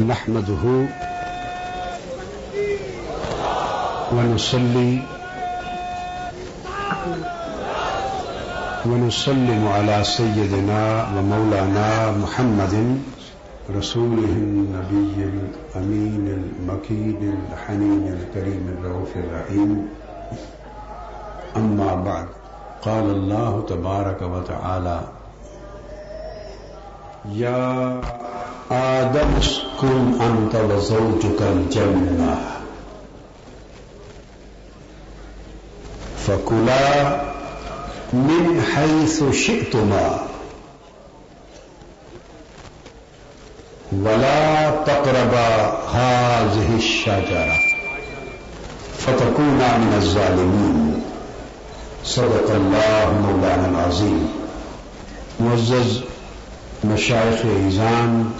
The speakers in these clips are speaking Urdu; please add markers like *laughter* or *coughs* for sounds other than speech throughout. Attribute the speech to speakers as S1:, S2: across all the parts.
S1: نحمده ونصلي ونسلم على سيدنا ومولانا محمد رسوله النبي الأمين المكين الحنين الكريم الرؤوف الرحيم. أما بعد، قال الله تبارك وتعالى يا آدم اسكن أنت وزوجك الجنة فكلا من حيث شئتما. ولا تقربا هذه الشجرة. فتكونا من الظالمين. صدق الله مولانا العظيم. معزز مشائخ ایزان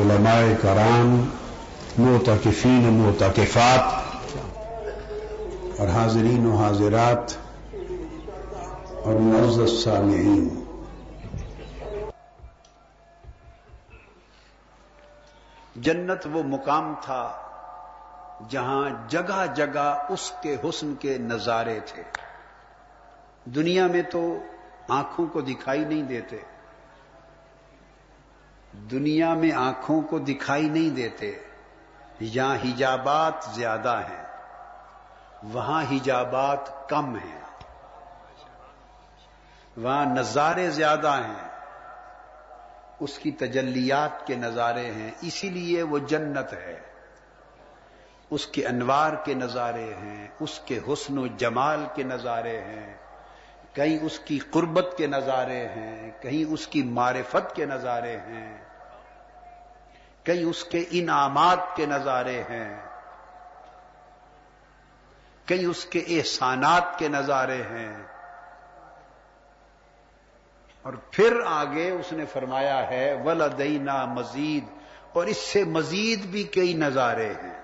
S1: علماء کرام معتکفین معتکفات اور حاضرین و حاضرات اور معزز سامعین۔
S2: جنت وہ مقام تھا جہاں جگہ جگہ اس کے حسن کے نظارے تھے۔ دنیا میں تو آنکھوں کو دکھائی نہیں دیتے۔ دنیا میں آنکھوں کو دکھائی نہیں دیتے، یہاں حجابات زیادہ ہیں۔ وہاں حجابات کم ہیں۔ وہاں نظارے زیادہ ہیں۔ اس کی تجلیات کے نظارے ہیں، اسی لیے وہ جنت ہے۔ اس کے انوار کے نظارے ہیں، اس کے حسن و جمال کے نظارے ہیں۔ کہیں اس کی قربت کے نظارے ہیں، کہیں اس کی معرفت کے نظارے ہیں، کہیں اس کے انعامات کے نظارے ہیں، کہیں اس کے احسانات کے نظارے ہیں۔ اور پھر آگے اس نے فرمایا ہے ولدینا مزید اور اس سے مزید بھی کئی نظارے ہیں۔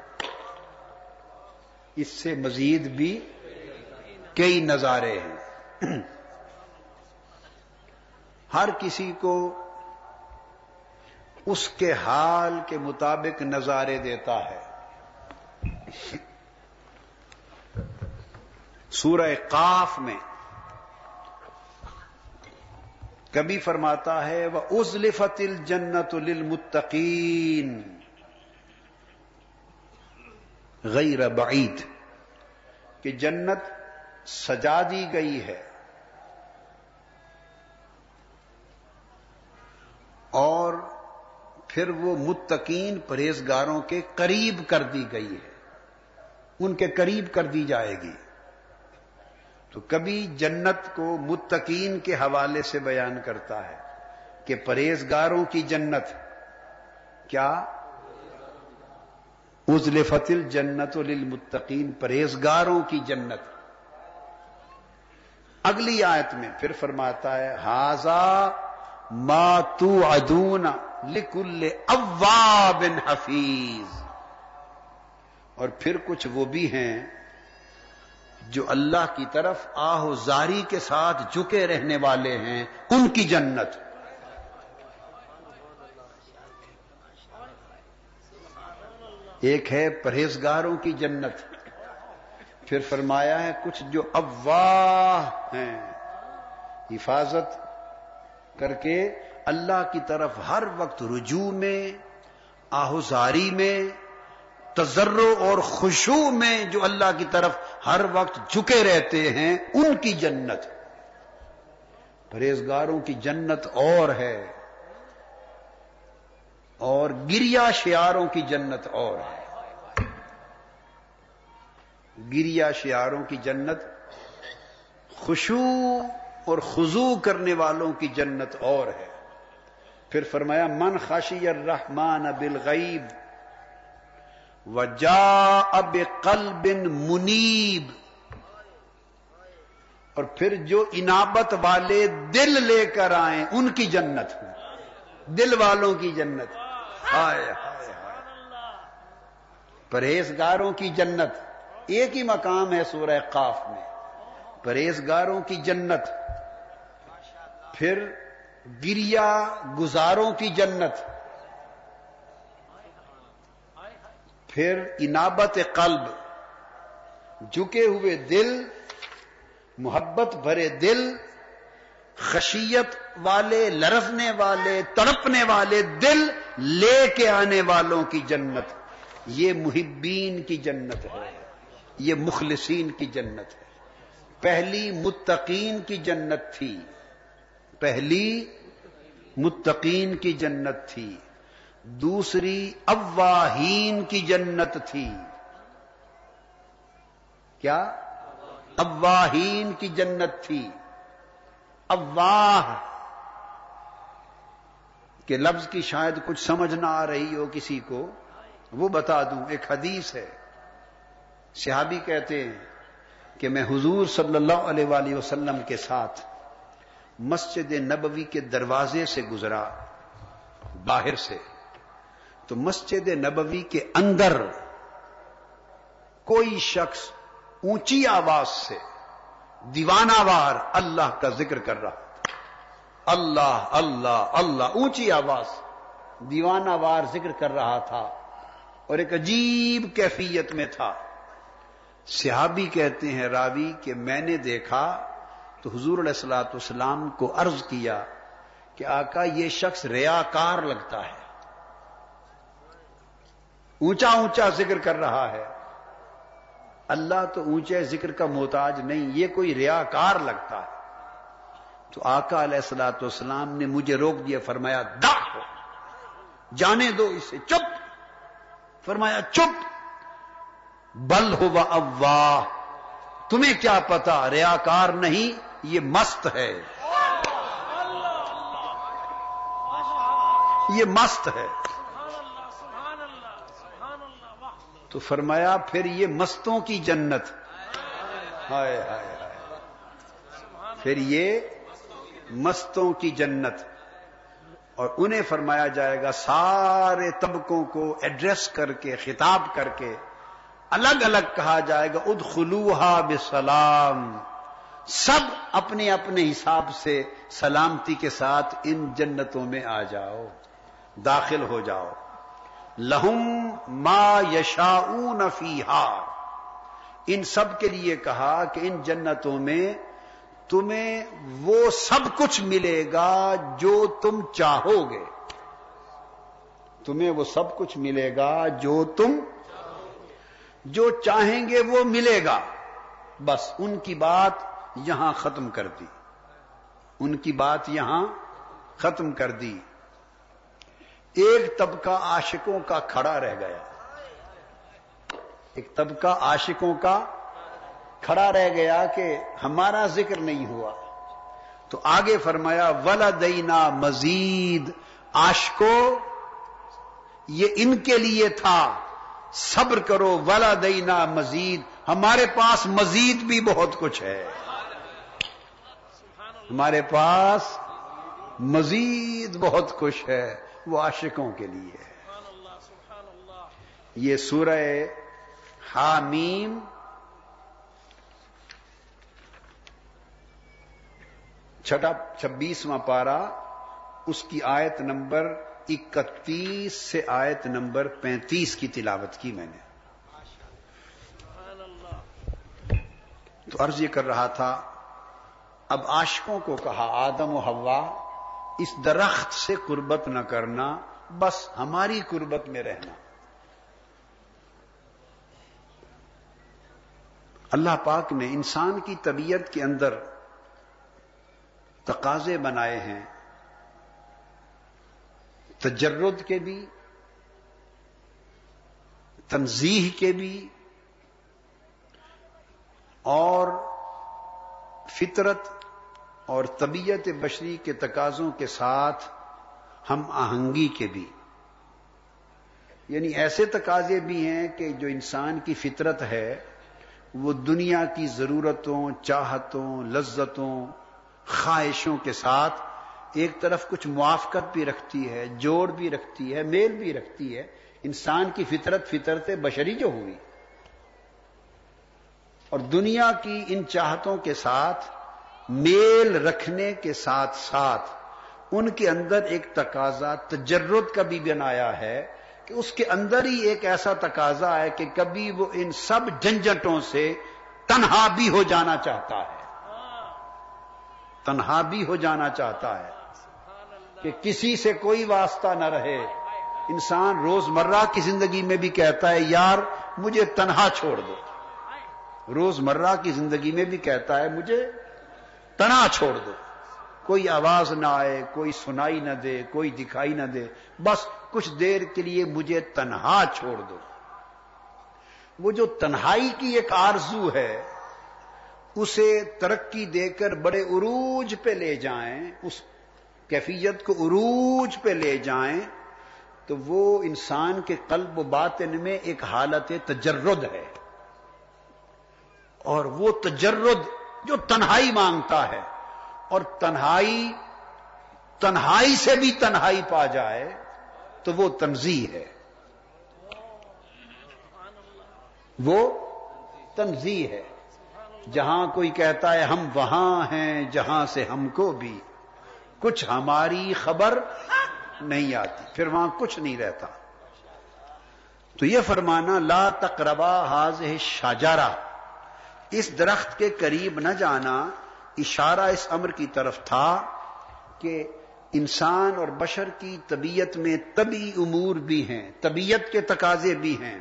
S2: اس سے مزید بھی کئی نظارے ہیں۔ *coughs* ہر کسی کو اس کے حال کے مطابق نظارے دیتا ہے۔ *coughs* سورہ قاف میں کبھی فرماتا ہے وہ ازلفت الجنت للمتقین غیر بعید، کہ جنت سجا دی گئی ہے۔ اور پھر وہ متقین پرہیزگاروں کے قریب کر دی گئی ہے۔ ان کے قریب کر دی جائے گی۔ تو کبھی جنت کو متقین کے حوالے سے بیان کرتا ہے کہ پرہیزگاروں کی جنت کیا؟ ازل فتل جنت للمتقین، پرہیزگاروں کی جنت۔ اگلی آیت میں پھر فرماتا ہے ہاضا ماتو ادون لکل اواب حفیظ۔ اور پھر کچھ وہ بھی ہیں جو اللہ کی طرف آہ زاری کے ساتھ جھکے رہنے والے ہیں، ان کی جنت۔ ایک ہے پرہیزگاروں کی جنت۔ پھر فرمایا ہے، کچھ جو افواہ ہیں، حفاظت کر کے اللہ کی طرف ہر وقت رجوع میں، آہوزاری میں تجرو اور خوشو میں جو اللہ کی طرف ہر وقت جھکے رہتے ہیں، ان کی جنت۔ پرہیزگاروں کی جنت اور ہے۔ اور گریا شیاروں کی جنت اور ہے۔ گریا شیاروں کی جنت خوشو اور خضو کرنے والوں کی جنت اور ہے۔ پھر فرمایا، من خاشی الرحمان بالغیب وجا اب قلب بن منیب. اور پھر جو انابت والے دل لے کر آئیں، ان کی جنت دل والوں کی جنت۔ ہائے ہائے ہائے۔ پرہیزگاروں کی جنت۔ ایک ہی مقام ہے سورہ قاف میں۔ پرہیزگاروں کی جنت۔ پھر گریا گزاروں کی جنت، پھر انابت قلب، جھکے ہوئے دل، محبت بھرے دل، خشیت والے، لرزنے والے، تڑپنے والے دل لے کے آنے والوں کی جنت۔ یہ محبین کی جنت ہے، یہ مخلصین کی جنت ہے۔ پہلی متقین کی جنت تھی۔ پہلی متقین کی جنت تھی، دوسری اواہین کی جنت تھی۔ کیا؟ اواہین کی جنت تھی۔ اواہ کہ لفظ کی شاید کچھ سمجھ نہ آ رہی ہو کسی کو، وہ بتا دوں، ایک حدیث ہے۔ صحابی کہتے ہیں کہ میں حضور صلی اللہ علیہ وآلہ وسلم کے ساتھ مسجد نبوی کے دروازے سے گزرا، باہر سے۔ تو مسجد نبوی کے اندر کوئی شخص اونچی آواز سے دیوانہ وار اللہ کا ذکر کر رہا۔ اللہ اللہ اللہ، اونچی آواز دیوانہ وار ذکر کر رہا تھا اور ایک عجیب کیفیت میں تھا۔ صحابی کہتے ہیں، راوی، کہ میں نے دیکھا تو حضور علیہ السلاۃ والسلام کو عرض کیا کہ آقا یہ شخص ریاکار لگتا ہے۔ اونچا اونچا ذکر کر رہا ہے۔ اللہ تو اونچے ذکر کا محتاج نہیں، یہ کوئی ریاکار لگتا ہے۔ تو آقا علیہ السلاۃ والسلام نے مجھے روک دیا، فرمایا دا جانے دو اسے، چپ۔ فرمایا، چپ۔ بل ہوا اوا تمہیں کیا پتا ریاکار نہیں یہ مست ہے۔ یہ مست ہے۔ تو فرمایا پھر یہ مستوں کی جنت۔ ہائے ہائے ہائے۔ پھر یہ مستوں کی جنت۔ اور انہیں فرمایا جائے گا سارے طبقوں کو ایڈریس کر کے، خطاب کر کے الگ الگ کہا جائے گا ادخلوہا بسلام۔ سب اپنے اپنے حساب سے سلامتی کے ساتھ ان جنتوں میں آ جاؤ، داخل ہو جاؤ۔ لہم ما یشا فیہا۔ ان سب کے لیے کہا کہ ان جنتوں میں تمہیں وہ سب کچھ ملے گا جو تم چاہو گے تمہیں وہ سب کچھ ملے گا جو تم جو چاہیں گے وہ ملے گا۔ بس ان کی بات یہاں ختم کر دی۔ ان کی بات یہاں ختم کر دی۔ ایک طبقہ عاشقوں کا کھڑا رہ گیا۔ ایک طبقہ عاشقوں کا کھڑا رہ گیا کہ ہمارا ذکر نہیں ہوا۔ تو آگے فرمایا ولا دینا مزید آشکو یہ ان کے لیے تھا۔ صبر کرو ولا دینا مزید ہمارے پاس مزید بھی بہت کچھ ہے۔ ہمارے پاس مزید بہت کچھ ہے، وہ عاشقوں کے لیے ہے۔ یہ سورہ حامیم چھٹا چھبیسواں پارا اس کی آیت نمبر اکتیس سے آیت نمبر پینتیس کی تلاوت کی میں نے۔ تو عرض یہ کر رہا تھا اب عاشقوں کو کہا، آدم و ہوا اس درخت سے قربت نہ کرنا، بس ہماری قربت میں رہنا۔ اللہ پاک نے انسان کی طبیعت کے اندر تقاضے بنائے ہیں، تجرد کے بھی تنظیح کے بھی، اور فطرت اور طبیعت بشری کے تقاضوں کے ساتھ ہم آہنگی کے بھی۔ یعنی ایسے تقاضے بھی ہیں کہ جو انسان کی فطرت ہے، وہ دنیا کی ضرورتوں، چاہتوں، لذتوں، خواہشوں کے ساتھ ایک طرف کچھ موافقت بھی رکھتی ہے، جوڑ بھی رکھتی ہے، میل بھی رکھتی ہے۔ انسان کی فطرت فطرت بشری جو ہوئی۔ اور دنیا کی ان چاہتوں کے ساتھ، میل رکھنے کے ساتھ ساتھ ان کے اندر ایک تقاضا، تجرد کا بھی بنایا ہے کہ اس کے اندر ہی ایک ایسا تقاضا ہے کہ کبھی وہ ان سب جنجٹوں سے تنہا بھی ہو جانا چاہتا ہے۔ تنہا بھی ہو جانا چاہتا ہے کہ کسی سے کوئی واسطہ نہ رہے۔ انسان روز مرہ کی زندگی میں بھی کہتا ہے، یار، مجھے تنہا چھوڑ دو۔ روز مرہ کی زندگی میں بھی کہتا ہے مجھے تنہا چھوڑ دو۔ کوئی آواز نہ آئے، کوئی سنائی نہ دے، کوئی دکھائی نہ دے۔ بس کچھ دیر کے لیے مجھے تنہا چھوڑ دو۔ وہ جو تنہائی کی ایک آرزو ہے، اسے ترقی دے کر بڑے عروج پہ لے جائیں، اس کیفیت کو عروج پہ لے جائیں، تو وہ انسان کے قلب و باطن میں ایک حالت تجرد ہے۔ اور وہ تجرد جو تنہائی مانگتا ہے اور تنہائی تنہائی سے بھی تنہائی پا جائے تو وہ تنظیم ہے۔ وہ تنظیم ہے۔ جہاں کوئی کہتا ہے ہم وہاں ہیں، جہاں سے ہم کو بھی کچھ ہماری خبر نہیں آتی، پھر وہاں کچھ نہیں رہتا۔ تو یہ فرمانا، لا تقربا حاض شاجارہ اس درخت کے قریب نہ جانا اشارہ اس امر کی طرف تھا کہ انسان اور بشر کی طبیعت میں طبی امور بھی ہیں، طبیعت کے تقاضے بھی ہیں،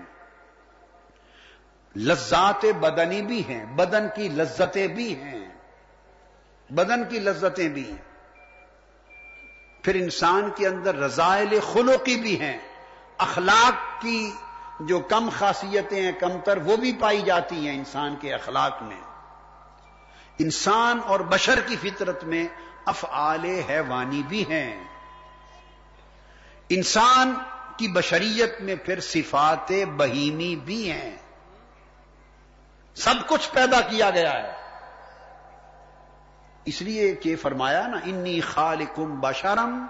S2: لذات بدنی بھی ہیں، بدن کی لذتیں بھی ہیں، بدن کی لذتیں بھی ہیں۔ پھر انسان کے اندر رضائل خلوقی بھی ہیں، اخلاق کی جو کم خاصیتیں ہیں کم تر وہ بھی پائی جاتی ہیں انسان کے اخلاق میں۔ انسان اور بشر کی فطرت میں افعال حیوانی بھی ہیں۔ انسان کی بشریت میں پھر صفات بہیمی بھی ہیں۔ سب کچھ پیدا کیا گیا ہے۔ اس لیے کہ فرمایا نا، انی خالقم بشرم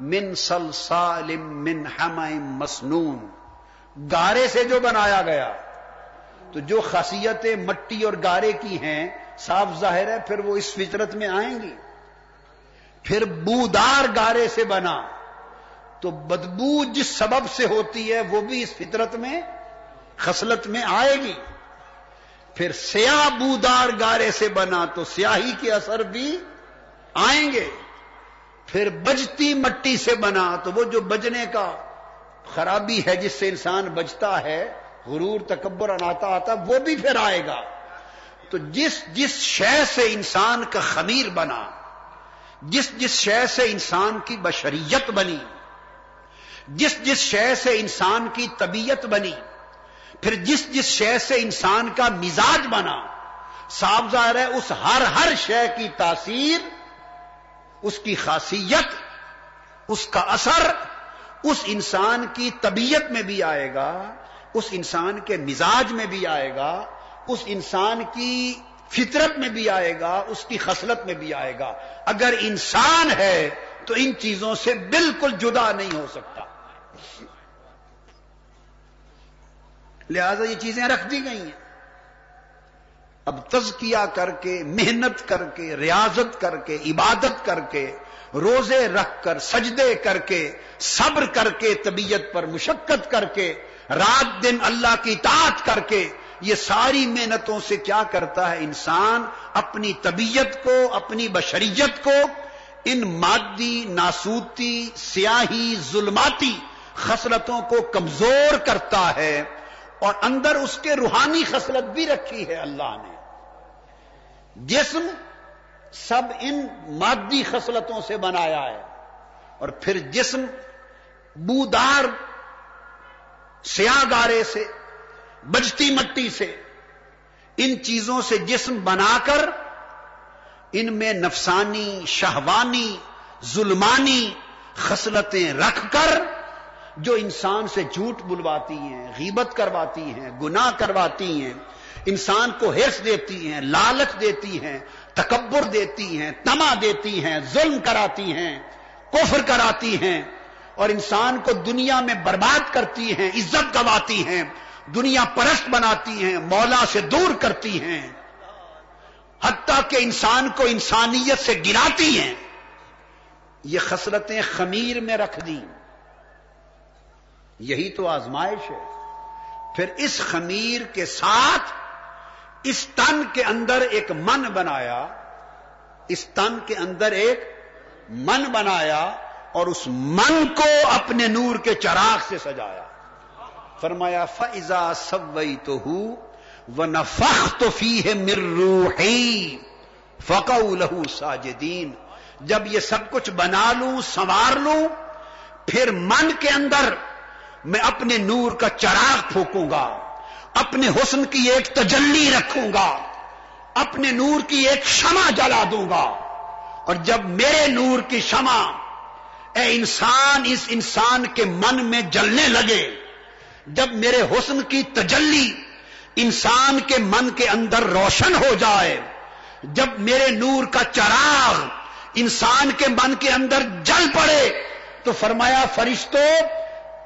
S2: من سلسالم من ہم مسنون گارے سے جو بنایا گیا، تو جو خاصیتیں مٹی اور گارے کی ہیں، صاف ظاہر ہے، پھر وہ اس فطرت میں آئیں گی۔ پھر بودار گارے سے بنا، تو بدبو جس سبب سے ہوتی ہے، وہ بھی اس فطرت میں، خصلت میں آئے گی۔ پھر سیاہ بودار گارے سے بنا، تو سیاہی کے اثر بھی آئیں گے۔ پھر بجتی مٹی سے بنا، تو وہ جو بجنے کا خرابی ہے جس سے انسان بجتا ہے، غرور، تکبر، اناتا آتا، وہ بھی پھر آئے گا۔ تو جس جس شے سے انسان کا خمیر بنا، جس جس شے سے انسان کی بشریت بنی، جس جس شے سے انسان کی طبیعت بنی، پھر جس جس شے سے انسان کا مزاج بنا، صاف ظاہر ہے، اس ہر ہر شے کی تاثیر، اس کی خاصیت، اس کا اثر اس انسان کی طبیعت میں بھی آئے گا، اس انسان کے مزاج میں بھی آئے گا، اس انسان کی فطرت میں بھی آئے گا، اس کی خصلت میں بھی آئے گا۔ اگر انسان ہے تو ان چیزوں سے بالکل جدا نہیں ہو سکتا۔ لہذا یہ چیزیں رکھ دی گئی ہیں۔ اب تزکیہ کر کے، محنت کر کے، ریاضت کر کے، عبادت کر کے روزے رکھ کر، سجدے کر کے، صبر کر کے، طبیعت پر مشقت کر کے، رات دن اللہ کی اطاعت کر کے، یہ ساری محنتوں سے کیا کرتا ہے انسان؟ اپنی طبیعت کو، اپنی بشریت کو، ان مادی، ناسوتی، سیاہی، ظلماتی خصلتوں کو کمزور کرتا ہے اور اندر اس کے روحانی خصلت بھی رکھی ہے اللہ نے۔ جسم سب ان مادی خصلتوں سے بنایا ہے۔ اور پھر جسم بودار سیاہ گارے سے، بجتی مٹی سے، ان چیزوں سے جسم بنا کر، ان میں نفسانی، شہوانی، ظلمانی خصلتیں رکھ کر، جو انسان سے جھوٹ بلواتی ہیں، غیبت کرواتی ہیں، گناہ کرواتی ہیں، انسان کو ہرس دیتی ہیں، لالچ دیتی ہیں تکبر دیتی ہیں، تما دیتی ہیں، ظلم کراتی ہیں، کفر کراتی ہیں اور انسان کو دنیا میں برباد کرتی ہیں، عزت گواتی ہیں، دنیا پرست بناتی ہیں، مولا سے دور کرتی ہیں، حتیٰ کہ انسان کو انسانیت سے گراتی ہیں۔ یہ خسرتیں خمیر میں رکھ دی یہی تو آزمائش ہے۔ پھر اس خمیر کے ساتھ اس تن کے اندر ایک من بنایا، اس تن کے اندر ایک من بنایا اور اس من کو اپنے نور کے چراغ سے سجایا۔ فرمایا فضا سوئی تو ہوں وہ نفق تو فی ہے مروحی فقو لہو ساجدین جب یہ سب کچھ بنا لوں، سنوار لوں، پھر من کے اندر میں اپنے نور کا چراغ پھونکوں گا۔ اپنے حسن کی ایک تجلی رکھوں گا، اپنے نور کی ایک شمع جلا دوں گا۔ اور جب میرے نور کی شمع اے انسان اس انسان کے من میں جلنے لگے، جب میرے حسن کی تجلی انسان کے من کے اندر روشن ہو جائے، جب میرے نور کا چراغ انسان کے من کے اندر جل پڑے، تو فرمایا فرشتوں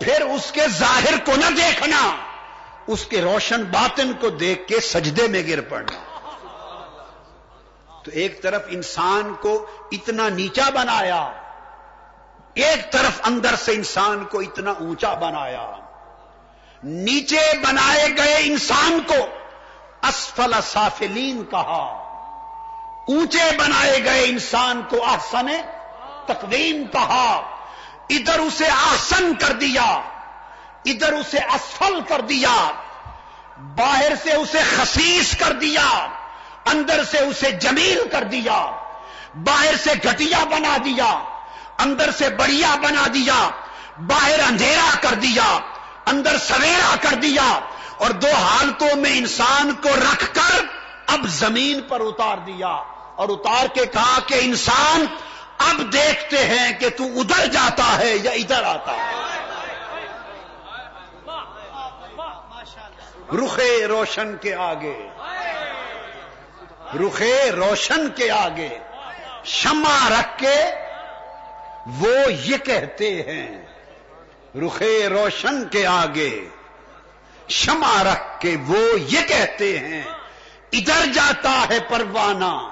S2: پھر اس کے ظاہر کو نہ دیکھنا۔ اس کے روشن باطن کو دیکھ کے سجدے میں گر پڑنا تو ایک طرف انسان کو اتنا نیچا بنایا، ایک طرف اندر سے انسان کو اتنا اونچا بنایا۔ نیچے بنائے گئے انسان کو اسفل سافلین کہا۔ اونچے بنائے گئے انسان کو احسن تقویم کہا۔ ادھر اسے آسن کر دیا۔ ادھر اسے اسفل کر دیا، باہر سے اسے خسیس کر دیا، اندر سے اسے جمیل کر دیا، باہر سے گٹیا بنا دیا، اندر سے بڑیا بنا دیا، باہر اندھیرا کر دیا، اندر سویرا کر دیا، اور دو حالتوں میں انسان کو رکھ کر اب زمین پر اتار دیا۔ اور اتار کے کہا کہ انسان، اب دیکھتے ہیں کہ تو ادھر جاتا ہے یا ادھر آتا ہے۔ رخے روشن کے آگے۔ رخے روشن کے آگے۔ شمع رکھ کے وہ یہ کہتے ہیں رخے روشن کے آگے۔ شمع رکھ کے وہ یہ کہتے ہیں، ادھر جاتا ہے پروانہ۔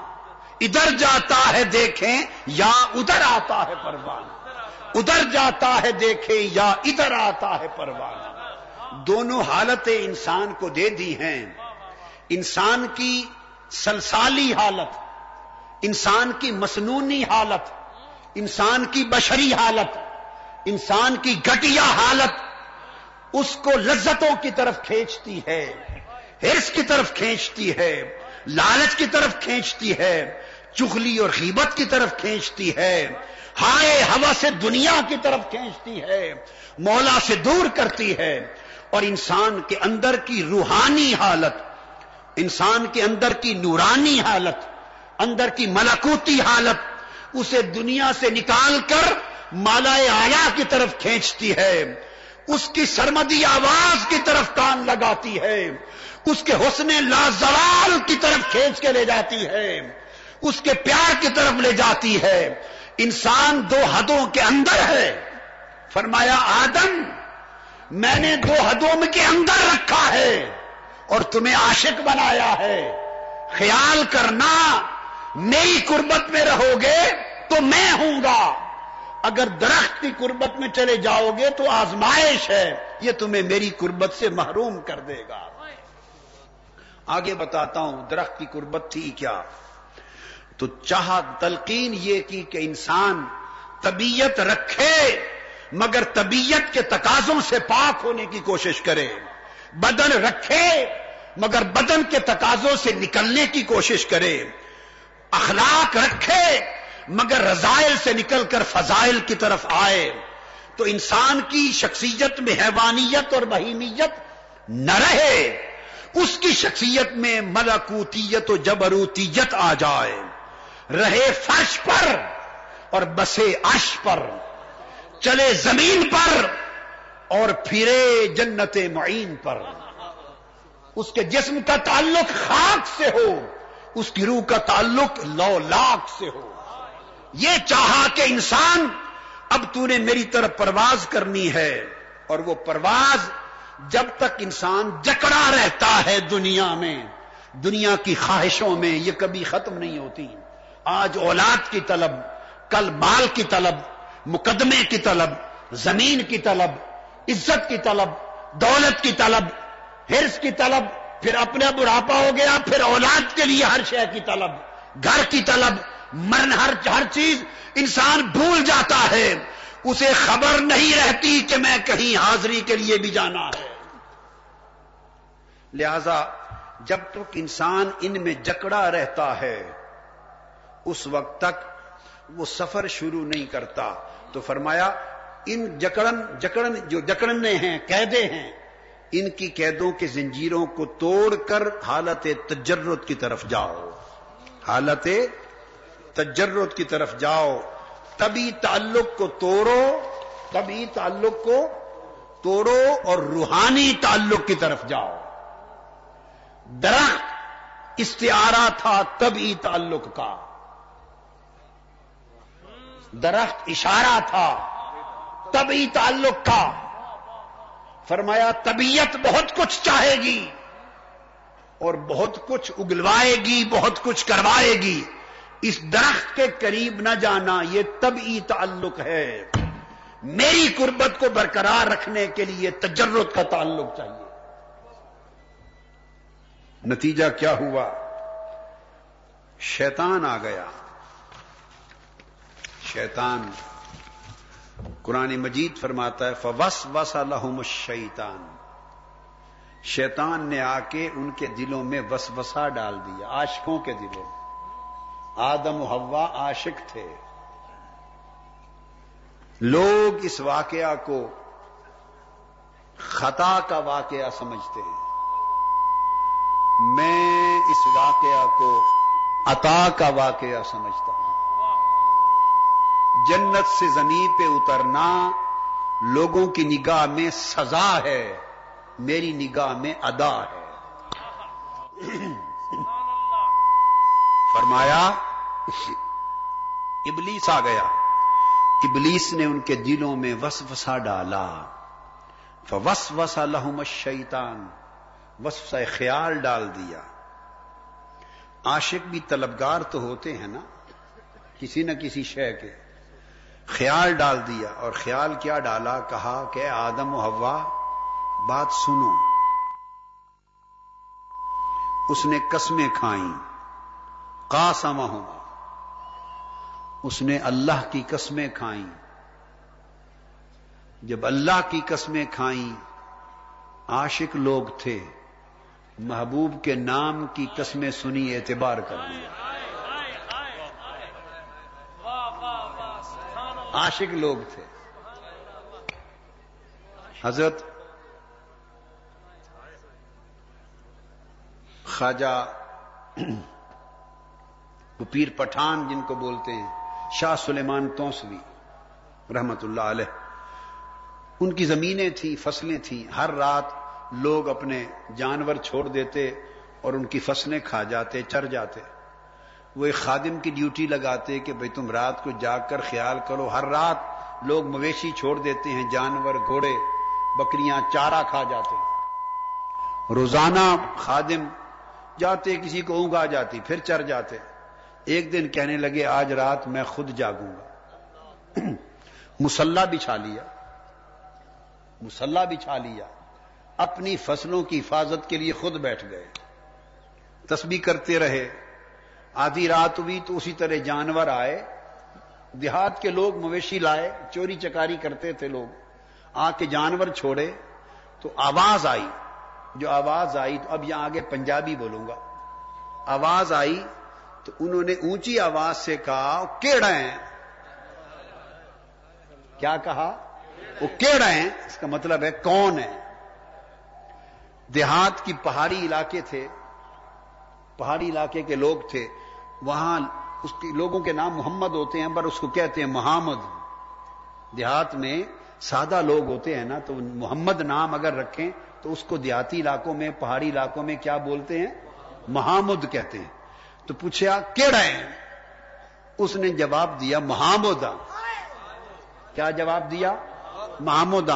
S2: ادھر جاتا ہے دیکھیں یا ادھر آتا ہے پروانہ۔ ادھر جاتا ہے دیکھیں یا ادھر آتا ہے پروانہ۔ دونوں حالتیں انسان کو دے دی ہیں۔ انسان کی سلسالی حالت، انسان کی مسنونی حالت، انسان کی بشری حالت، انسان کی گٹیا حالت اس کو لذتوں کی طرف کھینچتی ہے، ہرس کی طرف کھینچتی ہے، لالچ کی طرف کھینچتی ہے، چغلی اور غیبت کی طرف کھینچتی ہے، ہائے ہوا سے دنیا کی طرف کھینچتی ہے، مولا سے دور کرتی ہے اور انسان کے اندر کی روحانی حالت، انسان کے اندر کی نورانی حالت، اندر کی ملکوتی حالت، اسے دنیا سے نکال کر مالا آیا کی طرف کھینچتی ہے، اس کی سرمدی آواز کی طرف کان لگاتی ہے، اس کے حسن لازوال کی طرف کھینچ کے لے جاتی ہے، اس کے پیار کی طرف لے جاتی ہے۔ انسان دو حدوں کے اندر ہے۔ فرمایا، آدم میں نے دو حدوں کے اندر رکھا ہے اور تمہیں عاشق بنایا ہے۔ خیال کرنا، میری قربت میں رہو گے تو میں ہوں گا۔ اگر درخت کی قربت میں چلے جاؤ گے تو آزمائش ہے، یہ تمہیں میری قربت سے محروم کر دے گا۔ آگے بتاتا ہوں، درخت کی قربت تھی کیا؟ تو چاہ تلقین یہ کی کہ انسان طبیعت رکھے۔ مگر طبیعت کے تقاضوں سے پاک ہونے کی کوشش کرے۔ بدن رکھے، مگر بدن کے تقاضوں سے نکلنے کی کوشش کرے۔ اخلاق رکھے، مگر رضائل سے نکل کر فضائل کی طرف آئے۔ تو انسان کی شخصیت میں حیوانیت اور بہیمیت نہ رہے۔ اس کی شخصیت میں ملکوتیت و جبروتیت آ جائے۔ رہے فرش پر اور بسے عش پر۔ چلے زمین پر اور پھرے جنت معین پر۔ اس کے جسم کا تعلق خاک سے ہو، اس کی روح کا تعلق لو لاکھ سے ہو۔ یہ چاہا کہ انسان، اب تو نے میری طرف پرواز کرنی ہے، اور وہ پرواز جب تک انسان جکڑا رہتا ہے دنیا میں، دنیا کی خواہشوں میں یہ کبھی ختم نہیں ہوتی۔ آج اولاد کی طلب، کل مال کی طلب مقدمے کی طلب، زمین کی طلب،
S3: عزت کی طلب، دولت کی طلب ہرس کی طلب، پھر اپنے بڑھاپا ہو گیا، پھر اولاد کے لیے ہر شے کی طلب، گھر کی طلب، مرن ہر ہر چیز انسان بھول جاتا ہے۔ اسے خبر نہیں رہتی کہ میں کہیں حاضری کے لیے بھی جانا ہے۔ لہذا جب تک انسان ان میں جکڑا رہتا ہے، اس وقت تک وہ سفر شروع نہیں کرتا۔ تو فرمایا، ان جکڑن جکڑن، جو جکڑنے ہیں، قیدے ہیں، ان کی قیدوں کے زنجیروں کو توڑ کر حالت تجرت کی طرف جاؤ۔ حالت تجرت کی طرف جاؤ۔ تبھی تعلق کو توڑو، تبھی تعلق کو توڑو اور روحانی تعلق کی طرف جاؤ۔ درخت، استعارہ تھا تبھی تعلق کا۔ درخت اشارہ تھا تبھی تعلق کا فرمایا، طبیعت بہت کچھ چاہے گی اور بہت کچھ اگلوائے گی، بہت کچھ کروائے گی۔ اس درخت کے قریب نہ جانا، یہ طبعی تعلق ہے۔ میری قربت کو برقرار رکھنے کے لیے تجرت کا تعلق چاہیے۔ نتیجہ کیا ہوا؟ شیطان آ گیا۔ شیطان قرآن مجید فرماتا ہے فوس وس الحم شیطان شیطان نے آ کے ان کے دلوں میں وس وسا ڈال دیا، عاشقوں کے دلوں میں۔ آدم و ہوا عاشق تھے۔ لوگ اس واقعہ کو خطا کا واقعہ سمجھتے ہیں۔ میں اس واقعہ کو عطا کا واقعہ سمجھتا ہوں۔ جنت سے زمین پہ اترنا لوگوں کی نگاہ میں سزا ہے، میری نگاہ میں ادا ہے۔ فرمایا، ابلیس آ گیا۔ ابلیس نے ان کے دلوں میں وس وسا ڈالا۔ وس وسا لہم شیتان وس خیال ڈال دیا۔ عاشق بھی طلبگار تو ہوتے ہیں نا، کسی نہ کسی شے کے۔ خیال ڈال دیا اور خیال کیا ڈالا، کہا کہ آدم و ہوا بات سنو۔ اس نے قسمیں کھائیں۔ قاسم اس نے اللہ کی قسمیں کھائیں۔ جب اللہ کی قسمیں کھائیں، عاشق لوگ تھے۔ محبوب کے نام کی قسمیں سنی، اعتبار کر لیا۔ عاشق لوگ تھے۔ حضرت خواجہ پیر پٹھان جن کو بولتے ہیں، شاہ سلیمان توسوی رحمت اللہ علیہ، ان کی زمینیں تھیں، فصلیں تھیں۔ ہر رات لوگ اپنے جانور چھوڑ دیتے اور ان کی فصلیں کھا جاتے، چر جاتے۔ وہ ایک خادم کی ڈیوٹی لگاتے کہ بھئی تم رات کو جاگ کر خیال کرو، ہر رات لوگ مویشی چھوڑ دیتے ہیں، جانور، گھوڑے، بکریاں، چارہ کھا جاتے روزانہ خادم جاتے، کسی کو اونگ آ جاتی، پھر چر جاتے۔ ایک دن کہنے لگے، آج رات میں خود جاگوں گا۔ *clears throat* مسلح بچھا لیا۔ مسلح بچھا لیا۔ اپنی فصلوں کی حفاظت کے لیے خود بیٹھ گئے۔ تسبیح کرتے رہے۔ آدھی رات ہوئی تو اسی طرح جانور آئے، دیہات کے لوگ مویشی لائے، چوری چکاری کرتے تھے لوگ۔ آ کے جانور چھوڑے تو آواز آئی۔ جو آواز آئی تو اب یہاں آگے پنجابی بولوں گا۔ آواز آئی تو انہوں نے اونچی آواز سے کہا کیڑا ہیں؟ کیا کہا؟ وہ کیڑا ہیں؟ اس کا مطلب ہے کون ہے۔ دیہات کی پہاڑی علاقے تھے، پہاڑی علاقے کے لوگ تھے۔ وہاں اس کے لوگوں کے نام محمد ہوتے ہیں، پر اس کو کہتے ہیں محمد۔ دیہات میں سادہ لوگ ہوتے ہیں نا، تو محمد نام اگر رکھیں تو اس کو دیہاتی علاقوں میں، پہاڑی علاقوں میں کیا بولتے ہیں؟ محمد کہتے ہیں۔ تو پوچھا، کیڑا ہے؟ اس نے جواب دیا محمود کیا جواب دیا؟ محمود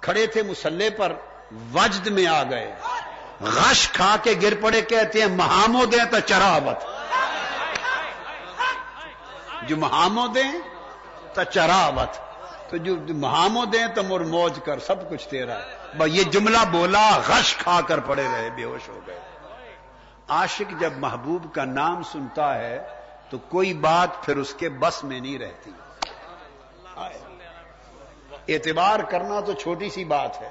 S3: کھڑے تھے مسلح پر، وجد میں آ گئے۔ غش کھا کے گر پڑے، کہتے ہیں محمود ہیں تو چراوت جو محمود ہیں، تو چراوت۔ تو جو مہامو دیں تو مر موج کر سب کچھ تیرا۔ ہے یہ جملہ بولا، غش کھا کر پڑے رہے، بے ہوش ہو گئے۔ عاشق جب محبوب کا نام سنتا ہے، تو کوئی بات پھر اس کے بس میں نہیں رہتی۔ اعتبار کرنا تو چھوٹی سی بات ہے۔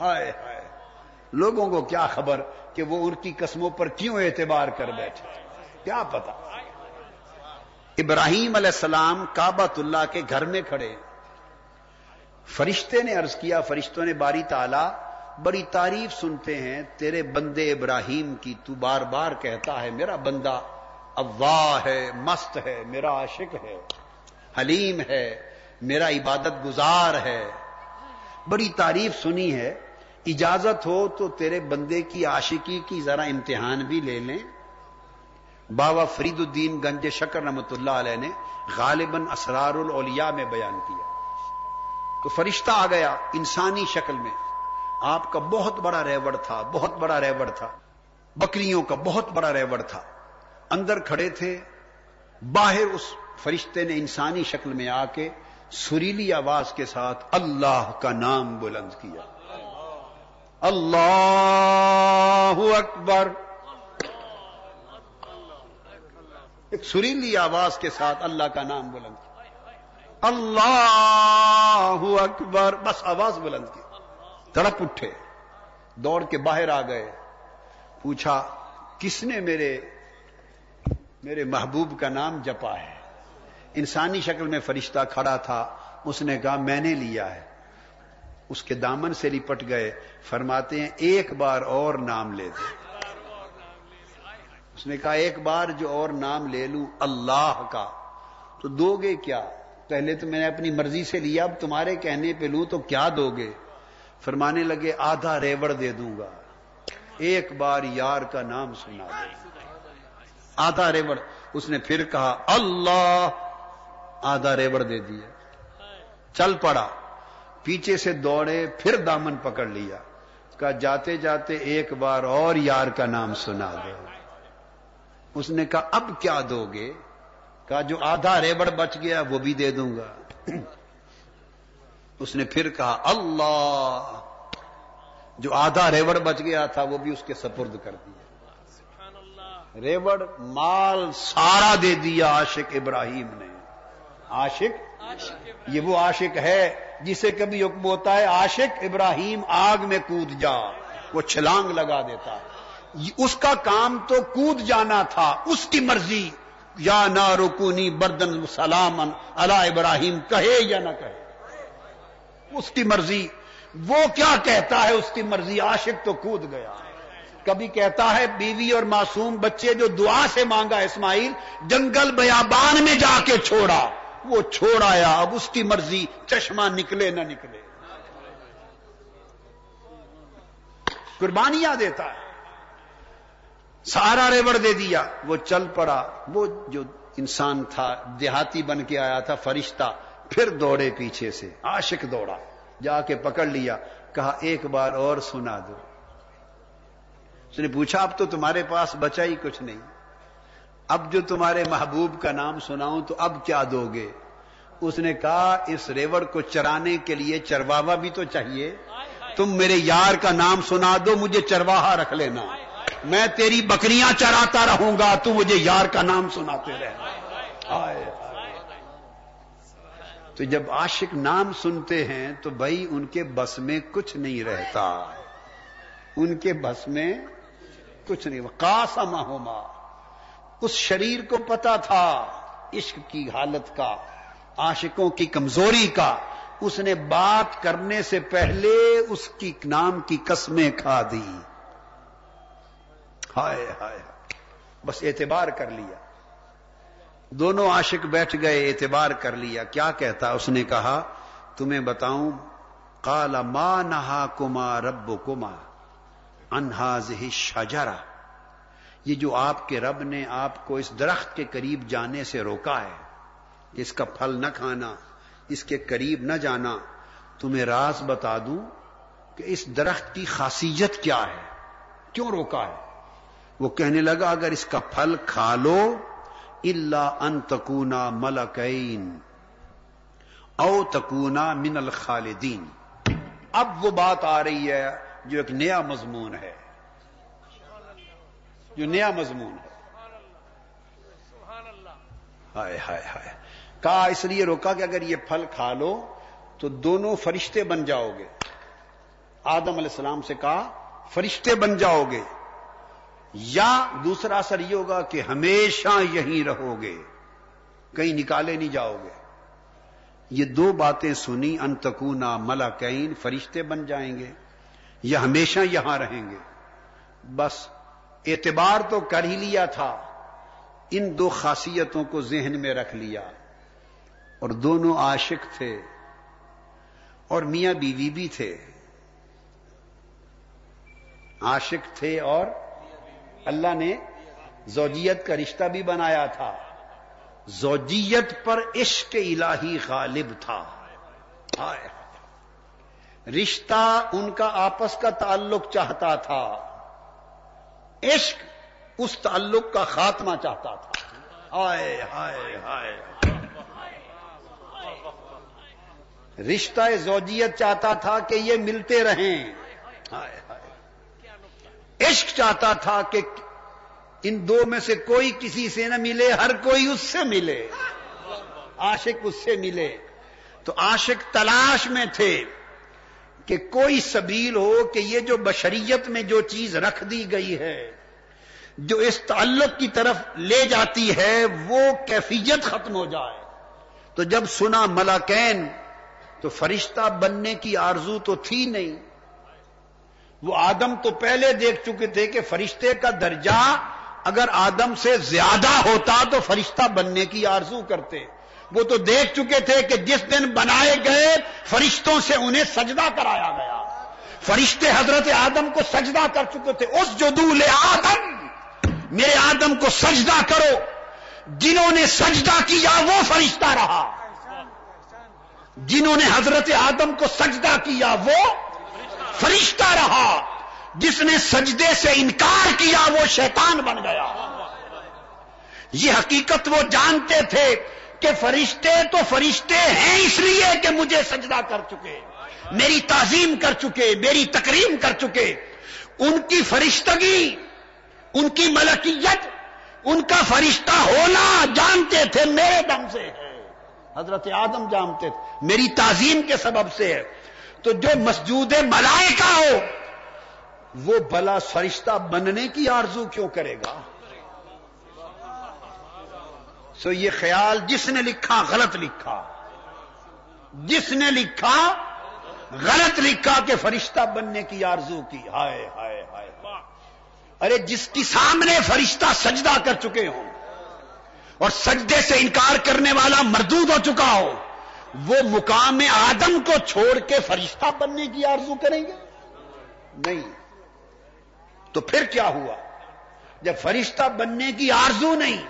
S3: ہائے ہائے۔ لوگوں کو کیا خبر کہ وہ ان کی قسموں پر کیوں اعتبار کر بیٹھے؟ کیا پتا؟ ابراہیم علیہ السلام کابت اللہ کے گھر میں کھڑے۔ فرشتے نے عرض کیا، فرشتوں نے باری تالا بڑی تعریف سنتے ہیں، تیرے بندے ابراہیم کی تو بار بار کہتا ہے، میرا بندہ اواہ ہے، مست ہے، میرا عاشق ہے، حلیم ہے، میرا عبادت گزار ہے۔ بڑی تعریف سنی ہے، اجازت ہو تو تیرے بندے کی عاشقی کی ذرا امتحان بھی لے لیں۔ بابا فرید الدین گنج شکر رحمت اللہ علیہ نے غالباً اسرار الاولیاء میں بیان کیا۔ تو فرشتہ آ گیا انسانی شکل میں۔ آپ کا بہت بڑا ریوڑ تھا، بہت بڑا ریوڑ تھا۔ بکریوں کا بہت بڑا ریوڑ تھا۔ اندر کھڑے تھے۔ باہر اس فرشتے نے انسانی شکل میں آ کے سریلی آواز کے ساتھ اللہ کا نام بلند کیا۔ اللہ اکبر۔ ایک سریلی آواز کے ساتھ اللہ کا نام بلند کیا۔ اللہ اکبر، بس آواز بلند کی۔ تڑپ اٹھے، دوڑ کے باہر آ گئے۔ پوچھا، کس نے میرے میرے محبوب کا نام جپا ہے؟ انسانی شکل میں فرشتہ کھڑا تھا۔ اس نے کہا، میں نے لیا ہے۔ اس کے دامن سے لپٹ گئے۔ فرماتے ہیں، ایک بار اور نام لے دے۔ اس نے کہا ایک بار جو اور نام لے لوں اللہ کا، تو دو گے کیا؟ پہلے تو میں نے اپنی مرضی سے لیا، اب تمہارے کہنے پہ لوں تو کیا دو گے؟ فرمانے لگے آدھا ریوڑ دے دوں گا۔ ایک بار یار کا نام سنا دے۔ آدھا ریوڑ، اس نے پھر کہا اللہ، آدھا ریوڑ دے دیا۔ چل پڑا۔ پیچھے سے دوڑے، پھر دامن پکڑ لیا۔ کہا جاتے جاتے ایک بار اور یار کا نام سنا دو اس نے کہا، اب کیا دو گے؟ کہا، جو آدھا ریبڑ بچ گیا وہ بھی دے دوں گا۔ اس نے پھر کہا، اللہ! جو آدھا ریوڑ بچ گیا تھا وہ بھی اس کے سپرد کر دیا۔ ریوڑ مال سارا دے دیا عاشق ابراہیم نے۔ عاشق؟ یہ وہ عاشق ہے جسے کبھی حکم ہوتا ہے، عاشق ابراہیم آگ میں کود جا، وہ چھلانگ لگا دیتا۔ ہے اس کا کام تو کود جانا تھا، اس کی مرضی۔ یا نہ رکونی بردن سلام اللہ ابراہیم، کہے یا نہ کہے۔ اس کی مرضی۔ وہ کیا کہتا ہے اس کی مرضی؟ عاشق تو کود گیا۔ کبھی کہتا ہے، بیوی اور معصوم بچے جو دعا سے مانگا اسماعیل، جنگل بیابان میں جا کے چھوڑا۔ وہ چھوڑ آیا۔ اب اس کی مرضی، چشمہ نکلے نہ نکلے۔ قربانیاں دیتا ہے۔ سارا ریوڑ دے دیا۔ وہ چل پڑا۔ وہ جو انسان تھا، دیہاتی بن کے آیا تھا، فرشتہ، پھر دوڑے پیچھے سے۔ عاشق دوڑا۔ جا کے پکڑ لیا۔ کہا، ایک بار اور سنا دو۔ اس نے پوچھا، اب تو تمہارے پاس بچا ہی کچھ نہیں۔ اب جو تمہارے محبوب کا نام سناؤں تو اب کیا دو گے؟ اس نے کہا، اس ریوڑ کو چرانے کے لیے چرواوا بھی تو چاہیے۔ تم میرے یار کا نام سنا دو، مجھے چرواہا رکھ لینا۔ میں تیری بکریاں چراتا رہوں گا، تو مجھے یار کا نام سناتے رہنا تو جب عاشق نام سنتے ہیں، تو بھائی ان کے بس میں کچھ نہیں رہتا۔ ان کے بس میں کچھ نہیں۔ کاسا ہوما اس شریر کو پتا تھا عشق کی حالت کا، عاشقوں کی کمزوری کا۔ اس نے بات کرنے سے پہلے اس کی نام کی قسمیں کھا دی۔ ہائے ہائے بس اعتبار کر لیا۔ دونوں عاشق بیٹھ گئے، اعتبار کر لیا۔ کیا کہتا؟ اس نے کہا، تمہیں بتاؤں کالا ماں نہا کما رب کما انہاز شجرا یہ جو آپ کے رب نے آپ کو اس درخت کے قریب جانے سے روکا ہے اس کا پھل نہ کھانا، اس کے قریب نہ جانا، تمہیں راز بتا دوں کہ اس درخت کی خاصیت کیا ہے؟ کیوں روکا ہے؟ وہ کہنے لگا، اگر اس کا پھل کھا لو اللہ ان تکونا ملکین،
S2: او تکونا من الخالدین۔ اب وہ بات آ رہی ہے جو ایک نیا مضمون ہے۔ جو نیا مضمون ہے۔ ہائے ہائے ہائے۔ کہا، اس لیے روکا کہ اگر یہ پھل کھا لو تو دونوں فرشتے بن جاؤ گے۔ آدم علیہ السلام سے کہا، فرشتے بن جاؤ گے۔ یا دوسرا اثر یہ ہوگا کہ ہمیشہ یہیں رہو گے، کہیں نکالے نہیں جاؤ گے۔ یہ دو باتیں سنی انتقونا ملاکین، فرشتے بن جائیں گے یا ہمیشہ یہاں رہیں گے۔ بس اعتبار تو کر ہی لیا تھا، ان دو خاصیتوں کو ذہن میں رکھ لیا۔ اور دونوں عاشق تھے، اور میاں بیوی بھی تھے۔ عاشق تھے اور اللہ نے زوجیت کا رشتہ بھی بنایا تھا۔ زوجیت پر عشق الہی غالب تھا۔ رشتہ ان کا آپس کا تعلق چاہتا تھا۔ عشق اس تعلق کا خاتمہ چاہتا تھا۔ ہائے ہائے ہائے۔ رشتہ زوجیت چاہتا تھا کہ یہ ملتے رہیں۔ ہائے۔ عشق چاہتا تھا کہ ان دو میں سے کوئی کسی سے نہ ملے، ہر کوئی اس سے ملے۔ عاشق اس سے ملے۔ تو عاشق تلاش میں تھے کہ کوئی سبیل ہو کہ یہ جو بشریت میں جو چیز رکھ دی گئی ہے، جو اس تعلق کی طرف لے جاتی ہے، وہ کیفیت ختم ہو جائے۔ تو جب سنا ملاکین، تو فرشتہ بننے کی آرزو تو تھی نہیں۔ وہ آدم تو پہلے دیکھ چکے تھے کہ فرشتے کا درجہ اگر آدم سے زیادہ ہوتا تو فرشتہ بننے کی آرزو کرتے۔ وہ تو دیکھ چکے تھے کہ جس دن بنائے گئے فرشتوں سے انہیں سجدہ کرایا گیا۔ فرشتے حضرت آدم کو سجدہ کر چکے تھے۔ اس جدول آدم، میرے آدم کو سجدہ کرو۔ جنہوں نے سجدہ کیا وہ فرشتہ رہا۔ جنہوں نے حضرت آدم کو سجدہ کیا وہ فرشتہ رہا جس نے سجدے سے انکار کیا وہ شیطان بن گیا۔ یہ حقیقت وہ جانتے تھے کہ فرشتے تو فرشتے ہیں اس لیے کہ مجھے سجدہ کر چکے، میری تعظیم کر چکے، میری تکریم کر چکے۔ ان کی فرشتگی، ان کی ملکیت، ان کا فرشتہ ہونا جانتے تھے میرے دم سے ہے۔ حضرت آدم جانتے تھے، میری تعظیم کے سبب سے ہے۔ تو جو مسجود ملائکہ ہو، وہ بلا فرشتہ بننے کی آرزو کیوں کرے گا؟ سو یہ خیال جس نے لکھا، غلط لکھا۔ جس نے لکھا، غلط لکھا کہ فرشتہ بننے کی آرزو کی۔ ہائے ہائے ہائے ارے، جس کی سامنے فرشتہ سجدہ کر چکے ہوں اور سجدے سے انکار کرنے والا مردود ہو چکا ہو وہ مقام آدم کو چھوڑ کے فرشتہ بننے کی آرزو کریں گے؟ نہیں۔ تو پھر کیا ہوا؟ جب فرشتہ بننے کی آرزو نہیں،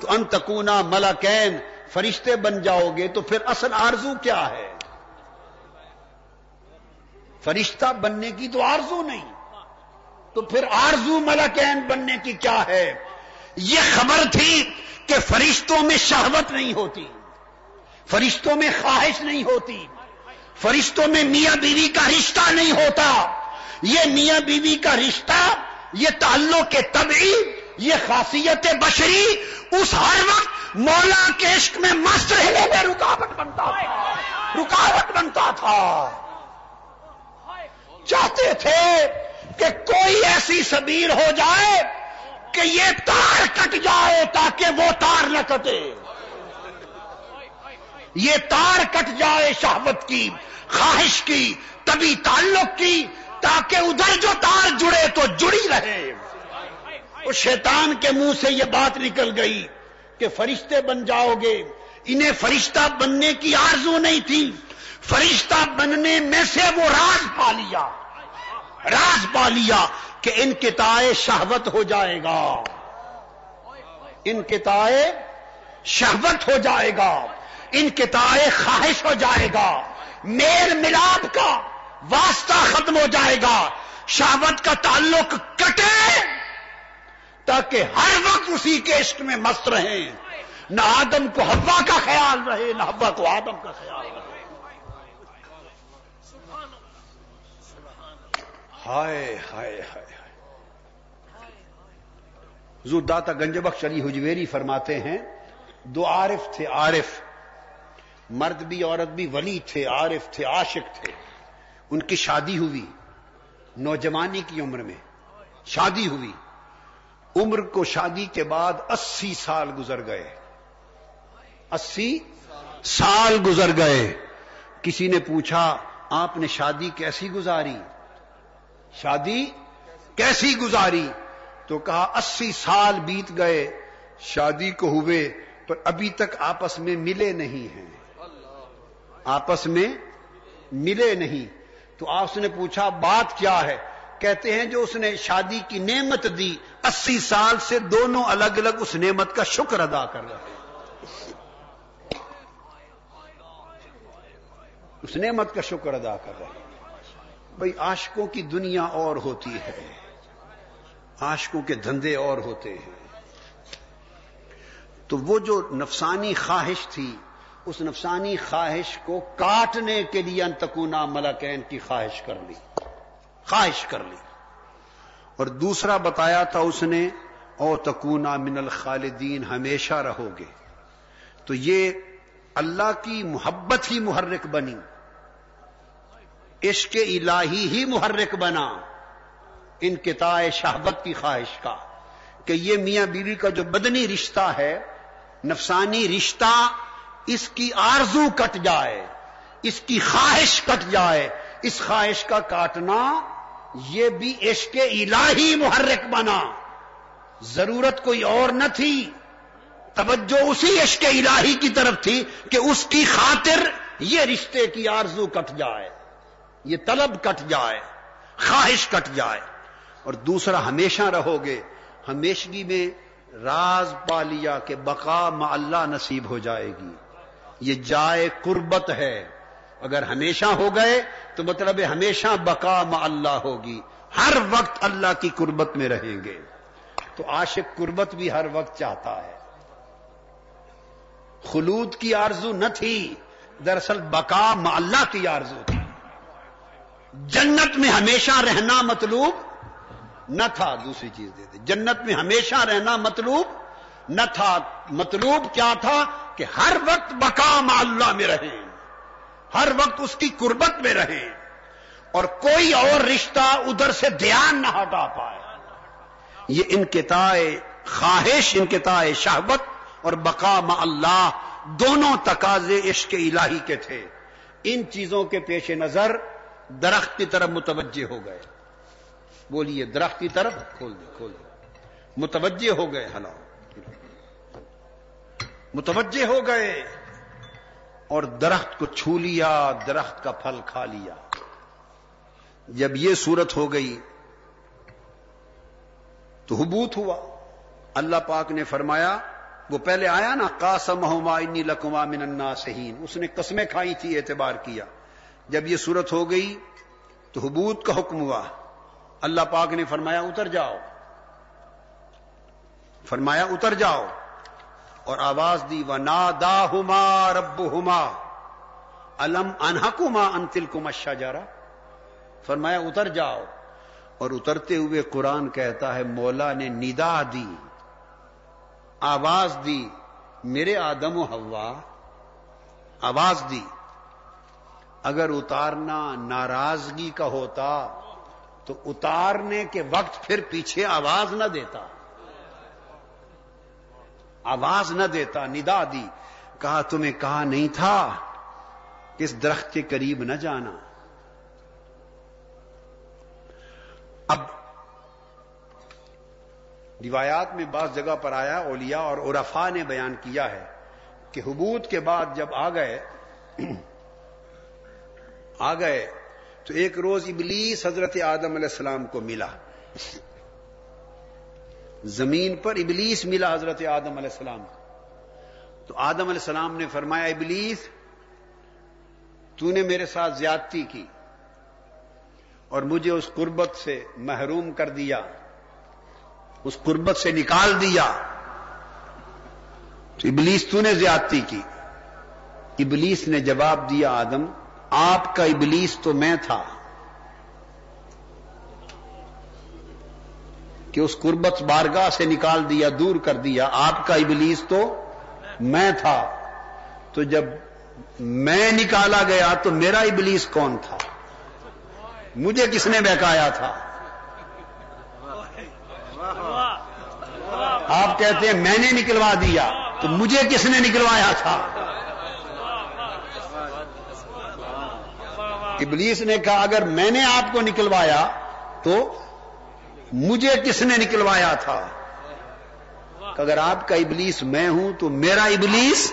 S2: تو انتقونا ملاکین فرشتے بن جاؤ گے تو پھر اصل آرزو کیا ہے؟ فرشتہ بننے کی تو آرزو نہیں، تو پھر آرزو ملاکین بننے کی کیا ہے؟ یہ خبر تھی کہ فرشتوں میں شہوت نہیں ہوتی۔ فرشتوں میں خواہش نہیں ہوتی۔ فرشتوں میں میاں بیوی کا رشتہ نہیں ہوتا۔ یہ میاں بیوی کا رشتہ، یہ تعلق کے طبعی، یہ خاصیت بشری اس ہر وقت مولا کے عشق میں مست رہنے میں رکاوٹ بنتا تھا۔ رکاوٹ بنتا تھا۔ چاہتے تھے کہ کوئی ایسی سبیر ہو جائے کہ یہ تار کٹ جائے تاکہ وہ تار نہ کٹے۔ یہ تار کٹ جائے شہوت کی، خواہش کی، تبھی تعلق کی، تاکہ ادھر جو تار جڑے تو جڑی رہے۔ اس شیطان کے منہ سے یہ بات نکل گئی کہ فرشتے بن جاؤ گے۔ انہیں فرشتہ بننے کی آرزو نہیں تھی۔ فرشتہ بننے میں سے وہ راز پا لیا۔ راز پا لیا کہ ان کتائے شہوت ہو جائے گا۔ ان کتائے شہوت ہو جائے گا۔ ان خواہش ہو جائے گا۔ میل ملاپ کا واسطہ ختم ہو جائے گا۔ شہوت کا تعلق کٹے تاکہ ہر وقت اسی کے عشق میں مست رہیں۔ نہ آدم کو ہوا کا خیال رہے، نہ ہوا کو آدم کا خیال رہے۔ ہائے ہائے ہائے داتا گنج بخش علی حجویری فرماتے ہیں، دو عارف تھے، عارف۔ مرد بھی، عورت بھی ولی تھے، عارف تھے، عاشق تھے۔ ان کی شادی ہوئی نوجوانی کی عمر میں۔ شادی ہوئی۔ عمر کو شادی کے بعد اسی سال گزر گئے۔ اسی سال گزر گئے۔ کسی نے پوچھا، آپ نے شادی کیسی گزاری؟ شادی کیسی گزاری؟ تو کہا، اسی سال بیت گئے، شادی کو ہوئے، پر ابھی تک آپس میں ملے نہیں ہیں۔ آپس میں ملے نہیں۔ تو آپ نے پوچھا، بات کیا ہے؟ کہتے ہیں جو اس نے شادی کی نعمت دی، اسی سال سے دونوں الگ الگ اس نعمت کا شکر ادا کر رہے ہیں۔ اس نعمت کا شکر ادا کر رہے ہیں۔ بھائی عاشقوں کی دنیا اور ہوتی ہے۔ عاشقوں کے دھندے اور ہوتے ہیں۔ تو وہ جو نفسانی خواہش تھی اس نفسانی خواہش کو کاٹنے کے لیے انتقونا ملکین کی خواہش کر لی۔ خواہش کر لی۔ اور دوسرا بتایا تھا اس نے، او تکونا من الخالدین، ہمیشہ رہو گے۔ تو یہ اللہ کی محبت ہی محرک بنی۔ عشق الہی ہی محرک بنا۔ ان کتائے شہبت کی خواہش کا۔ کہ یہ میاں بیوی کا جو بدنی رشتہ ہے، نفسانی رشتہ اس کی آرزو کٹ جائے، اس کی خواہش کٹ جائے، اس خواہش کا کاٹنا یہ بھی عشق الہی محرک بنا۔ ضرورت کوئی اور نہ تھی۔ توجہ اسی عشق الہی کی طرف تھی کہ اس کی خاطر یہ رشتے کی آرزو کٹ جائے، یہ طلب کٹ جائے، خواہش کٹ جائے۔ اور دوسرا، ہمیشہ رہو گے، ہمیشگی میں راز پا لیا کہ بقا اللہ نصیب ہو جائے گی۔ یہ جائے قربت ہے۔ اگر ہمیشہ ہو گئے تو مطلب ہمیشہ بقا اللہ ہوگی۔ ہر وقت اللہ کی قربت میں رہیں گے۔ تو عاشق قربت بھی ہر وقت چاہتا ہے۔ خلود کی آرزو نہ تھی، دراصل بقا اللہ کی آرزو تھی۔ جنت میں ہمیشہ رہنا مطلوب نہ تھا، دوسری چیز دیتے۔ جنت میں ہمیشہ رہنا مطلوب نہ تھا مطلوب کیا تھا کہ ہر وقت مقام اللہ میں رہیں، ہر وقت اس کی قربت میں رہیں اور کوئی اور رشتہ ادھر سے دھیان نہ ہٹا پائے۔ یہ انکتائے خواہش انکتائے شہبت اور بقام اللہ دونوں تقاضے عشق الہی کے تھے۔ ان چیزوں کے پیش نظر درخت کی طرف متوجہ ہو گئے۔ بولیے، درخت کی طرف؟ کھول دے کھول دے متوجہ ہو گئے، ہلاؤ۔ متوجہ ہو گئے اور درخت کو چھو لیا، درخت کا پھل کھا لیا۔ جب یہ صورت ہو گئی تو حبوت ہوا۔ اللہ پاک نے فرمایا، وہ پہلے آیا نا کاسم انی لکما من الناسین اس نے قسمیں کھائی تھی، اعتبار کیا۔ جب یہ صورت ہو گئی تو حبوت کا حکم ہوا۔ اللہ پاک نے فرمایا، اتر جاؤ۔ فرمایا، اتر جاؤ۔ اور آواز دی و نادا ہوما رب ہوما الم انہکما انتل کم اشا جارا فرمایا، اتر جاؤ. اور اترتے ہوئے قرآن کہتا ہے، مولا نے ندا دی، آواز دی، میرے آدم و ہوا آواز دی، اگر اتارنا ناراضگی کا ہوتا تو اتارنے کے وقت پھر پیچھے آواز نہ دیتا. آواز نہ دیتا، ندا دی۔ کہا، تمہیں کہا نہیں تھا کہ اس درخت کے قریب نہ جانا۔ اب روایات میں بعض جگہ پر آیا، اولیاء اور عرفا نے بیان کیا ہے کہ حبوت کے بعد جب آ گئے آ گئے تو ایک روز ابلیس حضرت آدم علیہ السلام کو ملا۔ زمین پر ابلیس ملا حضرت آدم علیہ السلام تو آدم علیہ السلام نے فرمایا، ابلیس، تو نے میرے ساتھ زیادتی کی اور مجھے اس قربت سے محروم کر دیا، اس قربت سے نکال دیا۔ تو ابلیس، تو نے زیادتی کی۔ ابلیس نے جواب دیا، آدم، آپ کا ابلیس تو میں تھا۔ کہ اس قربت بارگاہ سے نکال دیا، دور کر دیا۔ آپ کا ابلیس تو میں تھا۔ تو جب میں نکالا گیا تو میرا ابلیس کون تھا؟ مجھے کس نے بہکایا تھا؟ آپ کہتے ہیں میں نے نکلوا دیا، تو مجھے کس نے نکلوایا تھا؟ ابلیس نے کہا، اگر میں نے آپ کو نکلوایا تو مجھے کس نے نکلوایا تھا؟ اگر آپ کا ابلیس میں ہوں تو میرا ابلیس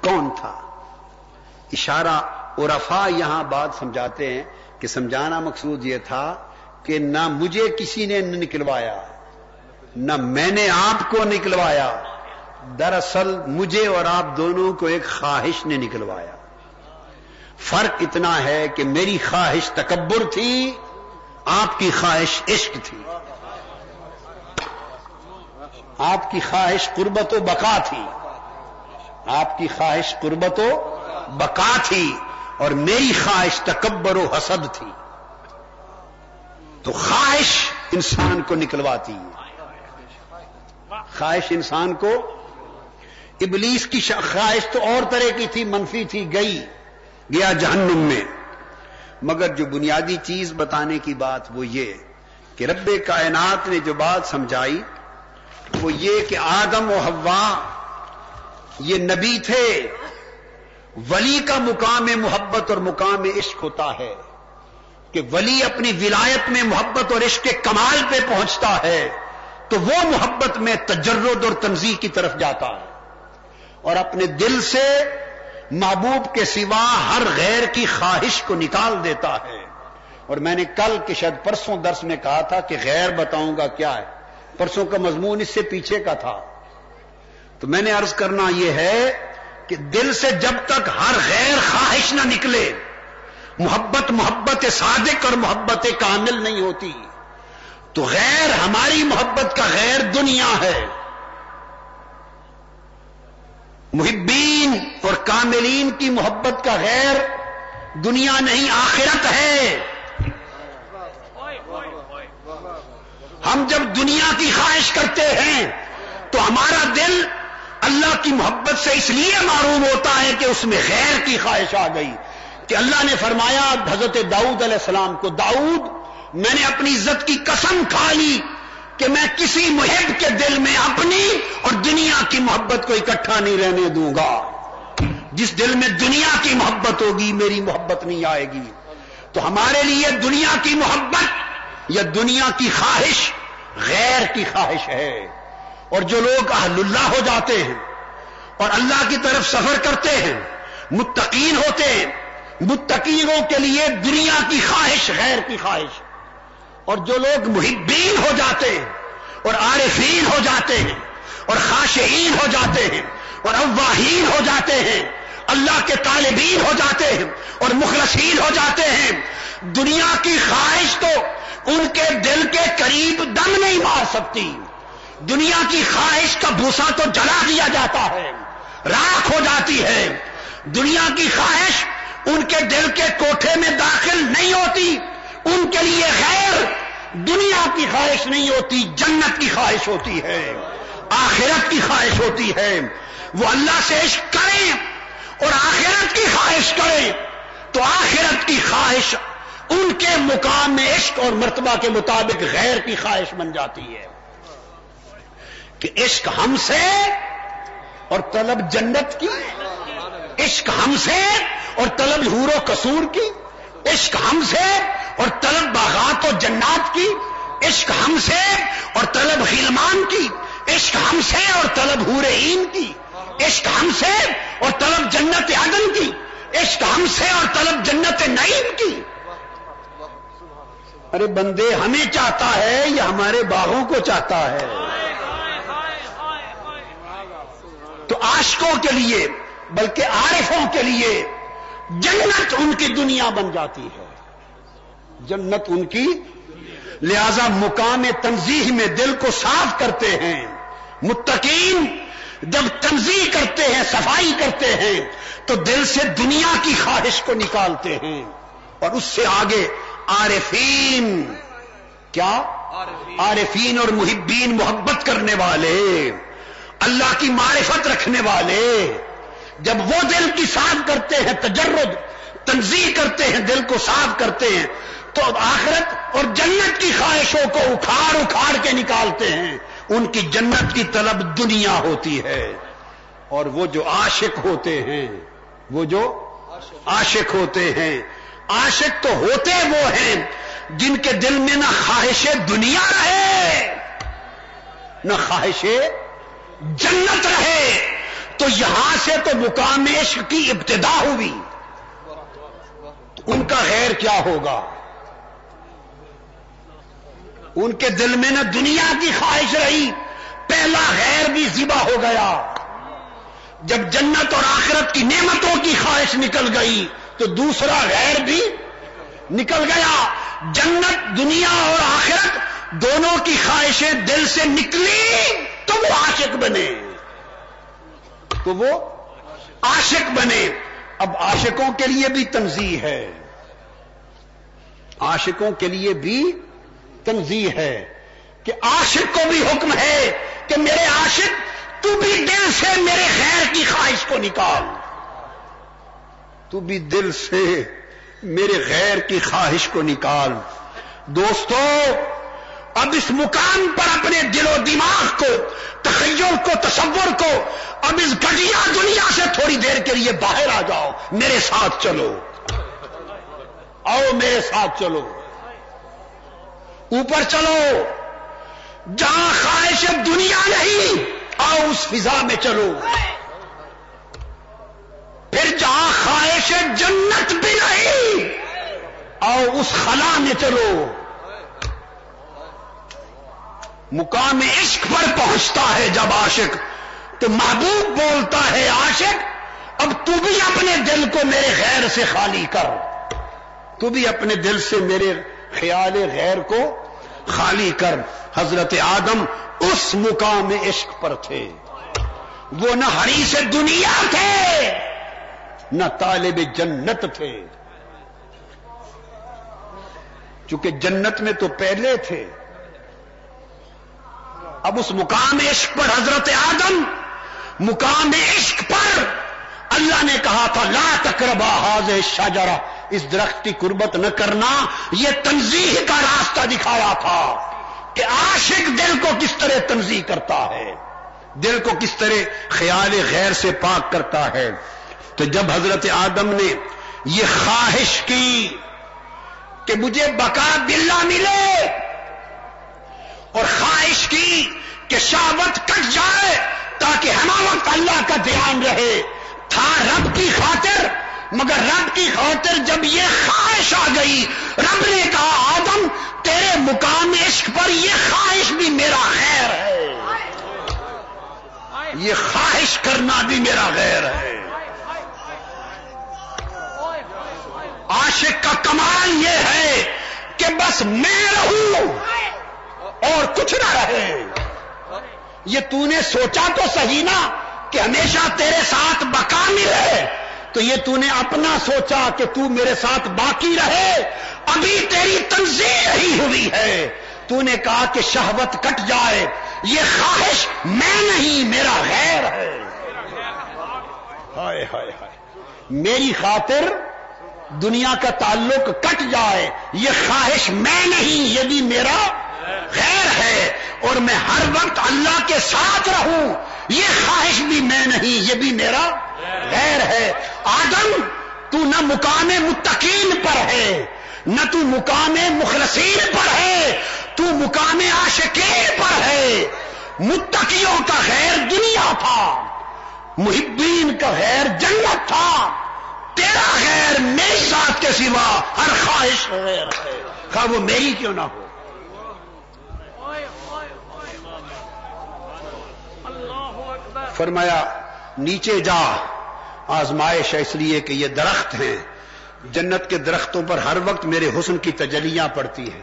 S2: کون تھا؟ اشارہ اور یہاں بات سمجھاتے ہیں کہ سمجھانا مقصود یہ تھا کہ نہ مجھے کسی نے نکلوایا، نہ میں نے آپ کو نکلوایا، دراصل مجھے اور آپ دونوں کو ایک خواہش نے نکلوایا۔ فرق اتنا ہے کہ میری خواہش تکبر تھی آپ کی خواہش عشق تھی۔ آپ کی خواہش قربت و بقا تھی۔ آپ کی خواہش قربت و بقا تھی اور میری خواہش تکبر و حسد تھی۔ تو خواہش انسان کو نکلواتی ہے۔ خواہش انسان کو ابلیس کی خواہش تو اور طرح کی تھی، منفی تھی، گئی، گیا جہنم میں۔ مگر جو بنیادی چیز بتانے کی بات وہ یہ کہ رب کائنات نے جو بات سمجھائی وہ یہ کہ آدم و ہوا یہ نبی تھے، ولی کا مقام محبت اور مقام عشق ہوتا ہے کہ ولی اپنی ولایت میں محبت اور عشق کے کمال پہ پہنچتا ہے تو وہ محبت میں تجرد اور تنظیم کی طرف جاتا ہے اور اپنے دل سے محبوب کے سوا ہر غیر کی خواہش کو نکال دیتا ہے۔ اور میں نے کل کے شاید پرسوں درس میں کہا تھا کہ غیر بتاؤں گا کیا ہے۔ پرسوں کا مضمون اس سے پیچھے کا تھا۔ تو میں نے عرض کرنا یہ ہے کہ دل سے جب تک ہر غیر خواہش نہ نکلے، محبت محبت صادق اور محبت کامل نہیں ہوتی، تو غیر ہماری محبت کا غیر دنیا ہے۔ محبین اور کاملین کی محبت کا غیر، دنیا نہیں، آخرت ہے۔ ہم جب دنیا کی خواہش کرتے ہیں تو ہمارا دل اللہ کی محبت سے اس لیے معروم ہوتا ہے کہ اس میں غیر کی خواہش آ گئی۔ کہ اللہ نے فرمایا، حضرت داؤد علیہ السلام کو، داؤد، میں نے اپنی عزت کی قسم کھا لی کہ میں کسی محب کے دل میں اپنی دنیا کی محبت کو اکٹھا نہیں رہنے دوں گا۔ جس دل میں دنیا کی محبت ہوگی، میری محبت نہیں آئے گی۔ تو ہمارے لیے دنیا کی محبت یا دنیا کی خواہش غیر کی خواہش ہے۔ اور جو لوگ اہل اللہ ہو جاتے ہیں اور اللہ کی طرف سفر کرتے ہیں، متقین ہوتے ہیں، متقینوں کے لیے دنیا کی خواہش غیر کی خواہش۔ اور جو لوگ محبین ہو جاتے ہیں اور عارفین ہو جاتے ہیں اور خاشعین ہو جاتے ہیں، اور اواہین ہو جاتے ہیں، اللہ کے طالبین ہو جاتے ہیں، اور مخلصین ہو جاتے ہیں۔ دنیا کی خواہش تو ان کے دل کے قریب دم نہیں مار سکتی۔ دنیا کی خواہش کا بھوسا تو جلا دیا جاتا ہے، راکھ ہو جاتی ہے۔ دنیا کی خواہش ان کے دل کے کوٹھے میں داخل نہیں ہوتی، ان کے لیے غیر دنیا کی خواہش نہیں ہوتی، جنت کی خواہش ہوتی ہے۔ آخرت کی خواہش ہوتی ہے۔ وہ اللہ سے عشق کریں اور آخرت کی خواہش کریں تو آخرت کی خواہش ان کے مقام میں عشق اور مرتبہ کے مطابق غیر کی خواہش بن جاتی ہے۔ کہ عشق ہم سے اور طلب جنت کی۔ عشق ہم سے اور طلب حور و قصور کی۔ عشق ہم سے اور طلب باغات و جنات کی۔ عشق ہم سے اور طلب خلمان کی۔ عشق ہم سے اور طلب حور عین کی۔ عشق ہم سے اور طلب جنت عدن کی۔ عشق ہم سے اور طلب جنت نعیم کی۔ ارے بندے، ہمیں چاہتا ہے یا ہمارے باغوں کو چاہتا ہے۔ تو عاشقوں کے لیے، بلکہ عارفوں کے لیے، جنت ان کی دنیا بن جاتی ہے۔ جنت ان کی لہذا مقام تنظیح میں دل کو صاف کرتے ہیں۔ متقین
S3: جب تنظیم کرتے ہیں، صفائی کرتے ہیں، تو دل سے دنیا کی خواہش کو نکالتے ہیں۔ اور اس سے آگے عارفین، کیا؟ عارفین اور محبین محبت کرنے والے، اللہ کی معرفت رکھنے والے۔ جب وہ دل کی صاف کرتے ہیں، تجرد تنظیم کرتے ہیں، دل کو صاف کرتے ہیں تو آخرت اور جنت کی خواہشوں کو اکھاڑ اکھاڑ کے نکالتے ہیں۔ ان کی جنت کی طلب دنیا ہوتی ہے۔ اور وہ جو عاشق ہوتے ہیں، وہ جو عاشق ہوتے ہیں۔ عاشق تو ہوتے وہ ہیں جن کے دل میں نہ خواہش دنیا رہے، نہ خواہش جنت رہے۔ تو یہاں سے تو مقام عشق کی ابتدا ہوئی۔ ان کا غیر کیا ہوگا؟ ان کے دل میں نہ دنیا کی خواہش رہی، پہلا غیر بھی ذبح ہو گیا۔ جب جنت اور آخرت کی نعمتوں کی خواہش نکل گئی، تو دوسرا غیر بھی نکل گیا۔ جنت، دنیا اور آخرت دونوں کی خواہشیں دل سے نکلی، تو وہ عاشق بنے۔ تو وہ عاشق بنے۔ اب عاشقوں کے لیے بھی تنظیم ہے۔ عاشقوں کے لیے بھی تنظیم ہے کہ عاشق کو بھی حکم ہے کہ میرے عاشق، تو بھی دل سے میرے خیر کی خواہش کو نکال۔ تو بھی دل سے میرے غیر کی خواہش کو نکال۔ دوستو، اب اس مقام پر اپنے دل و دماغ کو، تخیل کو، تصور کو، اب اس گٹیا دنیا سے تھوڑی دیر کے لیے باہر آ جاؤ، میرے ساتھ چلو۔ آؤ میرے ساتھ چلو۔ اوپر چلو۔ جہاں خواہش دنیا نہیں، آؤ اس فضا میں چلو۔ پھر جہاں خواہش جنت بھی نہیں، آؤ اس خلا میں چلو۔ مقام عشق پر پہنچتا ہے جب عاشق، تو محبوب بولتا ہے عاشق، اب تو بھی اپنے دل کو میرے غیر سے خالی کر۔ تو بھی اپنے دل سے میرے خیال غیر کو خالی کر۔ حضرت آدم اس مقام عشق پر تھے۔ وہ نہ ہری سے دنیا تھے، نہ طالب جنت تھے۔ چونکہ جنت میں تو پہلے تھے۔ اب اس مقام عشق پر حضرت آدم مقام عشق پر اللہ نے کہا تھا، لا تقربا حاض شاجرا اس درخت کی قربت نہ کرنا، یہ تنظیح کا راستہ دکھایا تھا کہ عاشق دل کو کس طرح تنظیم کرتا ہے، دل کو کس طرح خیال غیر سے پاک کرتا ہے۔ تو جب حضرت آدم نے یہ خواہش کی کہ مجھے بقا بلا ملے اور خواہش کی کہ شاوت کٹ جائے تاکہ ہم وقت اللہ کا دھیان رہے، تھا رب کی خاطر مگر رب کی خاطر جب یہ خواہش آ گئی، رب نے کہا، آدم، تیرے مقام عشق پر یہ خواہش بھی میرا خیر ہے۔ یہ خواہش کرنا بھی میرا غیر ہے۔ عاشق کا کمال یہ ہے کہ بس میں رہوں اور کچھ نہ رہے۔ یہ تو نے سوچا تو صحیح نا کہ ہمیشہ تیرے ساتھ بقا ملے تو یہ تو نے اپنا سوچا کہ تو میرے ساتھ باقی رہے، ابھی تیری تنظیم نہیں ہوئی ہے۔ تو نے کہا کہ شہوت کٹ جائے، یہ خواہش میں نہیں، میرا غیر ہے۔ ہائے ہائے ہائے۔ میری خاطر دنیا کا تعلق کٹ جائے، یہ خواہش میں نہیں، یہ بھی میرا غیر ہے۔ اور میں ہر وقت اللہ کے ساتھ رہوں۔ یہ خواہش بھی میں نہیں، یہ بھی میرا غیر ہے۔ آدم، تو نہ مقام متقین پر ہے، نہ تو مقام مخلصین پر ہے، تو مقام عاشقین پر ہے۔ متقیوں کا غیر دنیا تھا، محبین کا غیر جنت تھا۔ تیرا غیر میری ذات کے سوا ہر خواہش غیر ہے۔ خواہ وہ میری کیوں نہ ہو۔ فرمایا، نیچے جا، آزمائش ہے اس لیے کہ یہ درخت ہیں۔ جنت کے درختوں پر ہر وقت میرے حسن کی تجلیاں پڑتی ہیں۔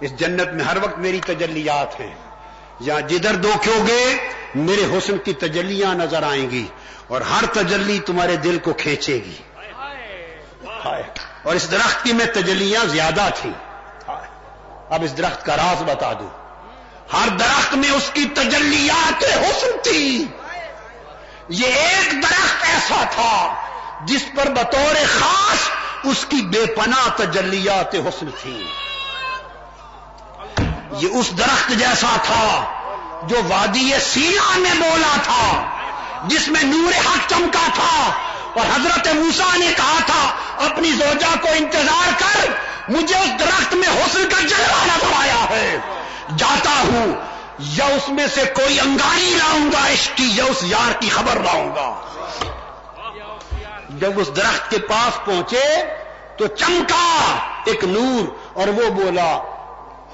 S3: اس جنت میں ہر وقت میری تجلیات ہیں۔ یا جدھر دو گے، میرے حسن کی تجلیاں نظر آئیں گی اور ہر تجلی تمہارے دل کو کھینچے گی۔ اور اس درخت کی میں تجلیاں زیادہ تھیں۔ اب اس درخت کا راز بتا دوں۔ ہر درخت میں اس کی تجلیات حسن تھی۔ یہ ایک درخت ایسا تھا جس پر بطور خاص اس کی بے پناہ تجلیات حسن تھی۔ یہ اس درخت جیسا تھا جو وادی سینا میں بولا تھا، جس میں نور حق چمکا تھا۔ اور حضرت موسا نے کہا تھا، اپنی زوجہ کو انتظار کر، مجھے اس درخت میں حسن کا جلوہ نظر آیا ہے۔ جاتا ہوں، یا اس میں سے کوئی انگاری لاؤں گا عشق کی، یا اس یار کی خبر لاؤں گا۔ جب اس درخت کے پاس پہنچے تو چمکا ایک نور اور وہ بولا،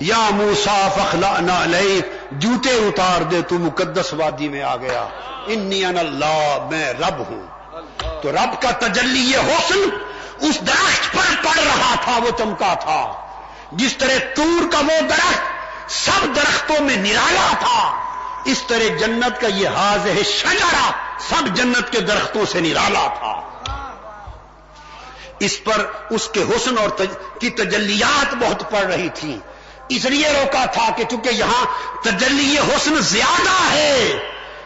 S3: یا موسا فخلا نہ جوتے اتار دے، تو مقدس وادی میں آ گیا۔ انی ان اللہ، میں رب ہوں۔ تو رب کا تجلی یہ حسن اس درخت پر پڑ رہا تھا، وہ چمکا تھا۔ جس طرح تور کا وہ درخت سب درختوں میں نرالا تھا۔ اس طرح جنت کا یہ حاض ہے شجرا سب جنت کے درختوں سے نرالا تھا۔ اس پر اس کے حسن اور تج... کی تجلیات بہت پڑ رہی تھی اس لیے روکا تھا کہ چونکہ یہاں تجلی حسن زیادہ ہے،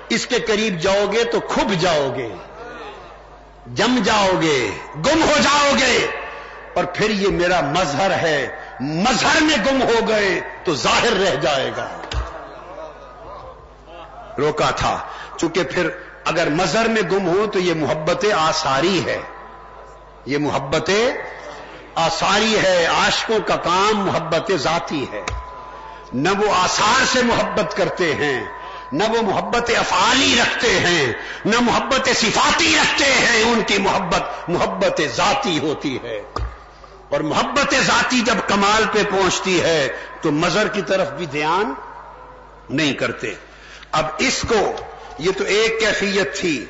S3: اس کے قریب جاؤ گے تو کھب جاؤ گے، جم جاؤ گے، گم ہو جاؤ گے۔ اور پھر یہ میرا مظہر ہے مظہر میں گم ہو گئے تو ظاہر رہ جائے گا۔ روکا تھا۔ چونکہ پھر اگر مظہر میں گم ہو تو یہ محبت آساری ہے۔ یہ محبت آساری ہے۔ عاشقوں کا کام محبت ذاتی ہے۔ نہ وہ آثار سے محبت کرتے ہیں، نہ وہ محبت افعالی رکھتے ہیں، نہ محبت صفاتی رکھتے ہیں۔ ان کی محبت محبت ذاتی ہوتی ہے۔ اور محبت ذاتی جب کمال پہ پہنچتی ہے تو مظہر کی طرف بھی دھیان نہیں کرتے۔ اب اس کو، یہ تو ایک کیفیت تھی۔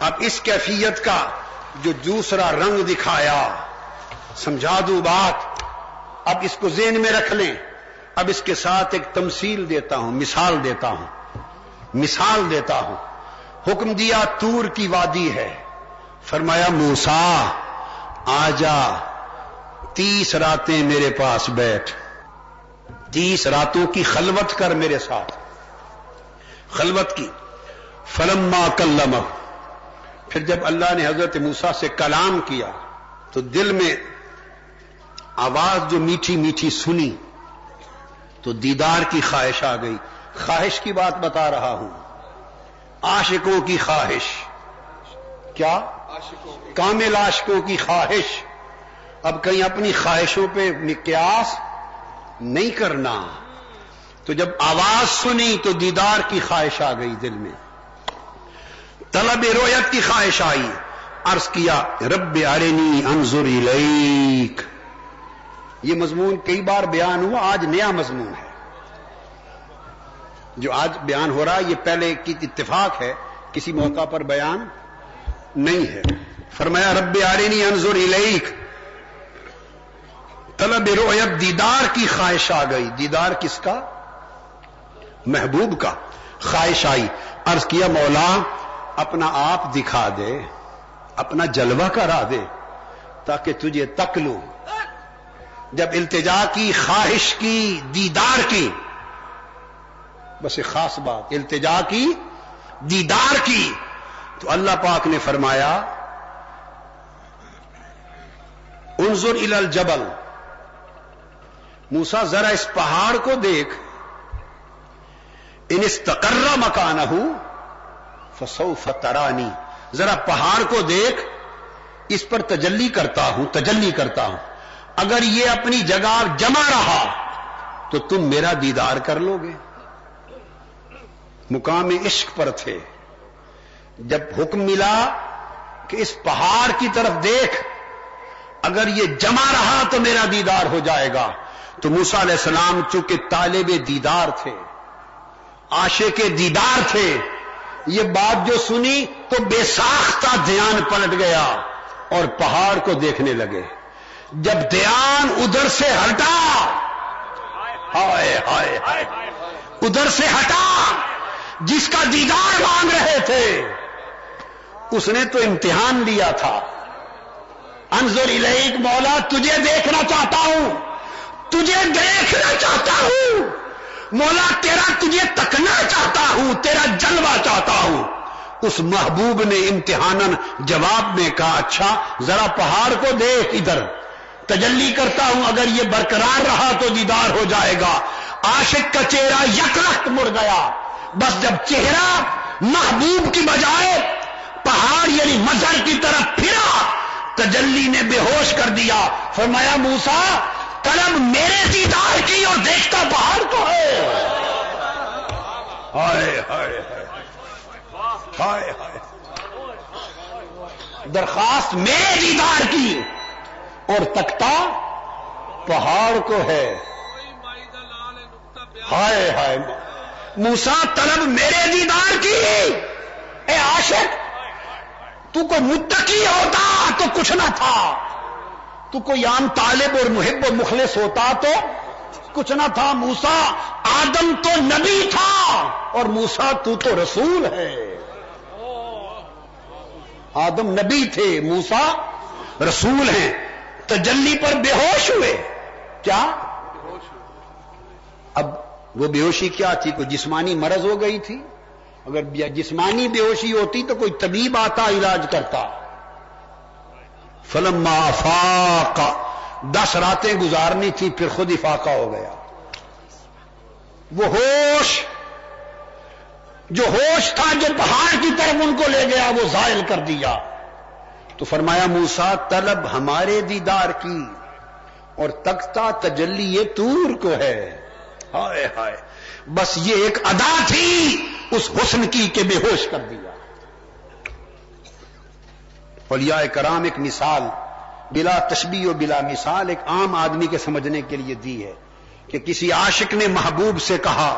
S3: اب اس کیفیت کا جو دوسرا رنگ دکھایا۔ سمجھا دوں بات۔ اب اس کو ذہن میں رکھ لیں۔ اب اس کے ساتھ ایک تمثیل دیتا ہوں، مثال دیتا ہوں۔ مثال دیتا ہوں۔ حکم دیا تور کی وادی ہے۔ فرمایا موسا آ جا۔ تیس راتیں میرے پاس بیٹھ تیس راتوں کی خلوت کر میرے ساتھ۔ خلوت کی۔ فلما کلم پھر جب اللہ نے حضرت موسا سے کلام کیا تو دل میں آواز جو میٹھی میٹھی سنی تو دیدار کی خواہش آ گئی۔ خواہش کی بات بتا رہا ہوں۔ عاشقوں کی خواہش۔ کیا؟ کامل عاشقوں کی خواہش۔ اب کہیں اپنی خواہشوں پہ مقیاس نہیں کرنا۔ تو جب آواز سنی تو دیدار کی خواہش آ گئی دل میں۔ طلب رویت کی خواہش آئی۔ عرض کیا، رب ارنی انظر الیک۔ یہ مضمون کئی بار بیان ہوا، آج نیا مضمون ہے۔ جو آج بیان ہو رہا ہے، یہ پہلے کی اتفاق ہے، کسی موقع پر بیان نہیں ہے۔ فرمایا، رب آرینی انظر الیک۔ طلب رویت دیدار کی خواہش آ گئی۔ دیدار کس کا؟ محبوب کا۔ خواہش آئی۔ عرض کیا، مولا، اپنا آپ دکھا دے، اپنا جلوہ کرا دے تاکہ تجھے تک لوں۔ جب التجا کی، خواہش کی، دیدار کی، بس ایک خاص بات، التجا کی، دیدار کی، تو اللہ پاک نے فرمایا، انظر ال الجبل موسا ذرا اس پہاڑ کو دیکھ۔ ان استقرہ مکان ہوں فسو فترانی ذرا پہاڑ کو دیکھ۔ اس پر تجلی کرتا ہوں، تجلی کرتا ہوں۔ اگر یہ اپنی جگہ جمع رہا تو تم میرا دیدار کر لو گے مقام عشق پر تھے۔ جب حکم ملا کہ اس پہاڑ کی طرف دیکھ، اگر یہ جمع رہا تو میرا دیدار ہو جائے گا۔ تو موسا علیہ السلام چونکہ طالب دیدار تھے آشے کے دیدار تھے، یہ بات جو سنی تو بے ساختہ دھیان پلٹ گیا اور پہاڑ کو دیکھنے لگے۔ جب دھیان ادھر سے ہٹا، ہائے ہائے ہائے، ادھر سے ہٹا، جس کا دیدار مانگ رہے تھے، اس نے تو امتحان لیا تھا۔ انظر الیک مولا، تجھے دیکھنا چاہتا ہوں۔ تجھے دیکھنا چاہتا ہوں۔ مولا، تیرا تجھے تکنا چاہتا ہوں، تیرا جلوہ چاہتا ہوں۔ اس محبوب نے امتحان جواب میں کہا اچھا ذرا پہاڑ کو دیکھ ادھر۔ تجلی کرتا ہوں، اگر یہ برقرار رہا تو دیدار ہو جائے گا۔ عاشق کا چہرہ یک رخت مڑ گیا۔ بس جب چہرہ محبوب کی بجائے پہاڑ یعنی مظہر کی طرف پھرا، تجلی نے بے ہوش کر دیا۔ فرمایا موسا طلب میرے دیدار کی اور دیکھتا پہاڑ کو ہے۔ ہائے ہائے ہائے ہائے درخواست میرے دیدار کی اور تکتا پہاڑ کو ہے۔ ہائے ہائے۔ موسا طلب میرے دیدار کی۔ اے عاشق، تو کوئی متقی ہوتا تو کچھ نہ تھا۔ تو کوئی عام طالب اور محب و مخلص ہوتا تو کچھ نہ تھا موسا آدم تو نبی تھا اور موسا تو تو رسول ہے۔ آدم نبی تھے موسا رسول ہیں۔ تجلی پر بے ہوش ہوئے۔ کیا؟ اب وہ بے ہوشی کیا تھی؟ کوئی جسمانی مرض ہو گئی تھی؟ اگر جسمانی بے ہوشی ہوتی تو کوئی طبیب آتا، علاج کرتا۔ فلم افاق دس راتیں گزارنی تھی، پھر خود ہی فاقہ ہو گیا۔ وہ ہوش، جو ہوش تھا، جو پہاڑ کی طرف ان کو لے گیا، وہ زائل کر دیا۔ تو فرمایا موسا طلب ہمارے دیدار کی، اور تختہ تجلی یہ تور کو ہے۔ ہائے ہائے، بس یہ ایک ادا تھی، اس حسن کی کہ بے ہوش کر دیا۔ اولیاء کرام ایک مثال، بلا تشبیح و بلا مثال ایک عام آدمی کے سمجھنے کے لیے دی ہے کہ کسی عاشق نے محبوب سے کہا،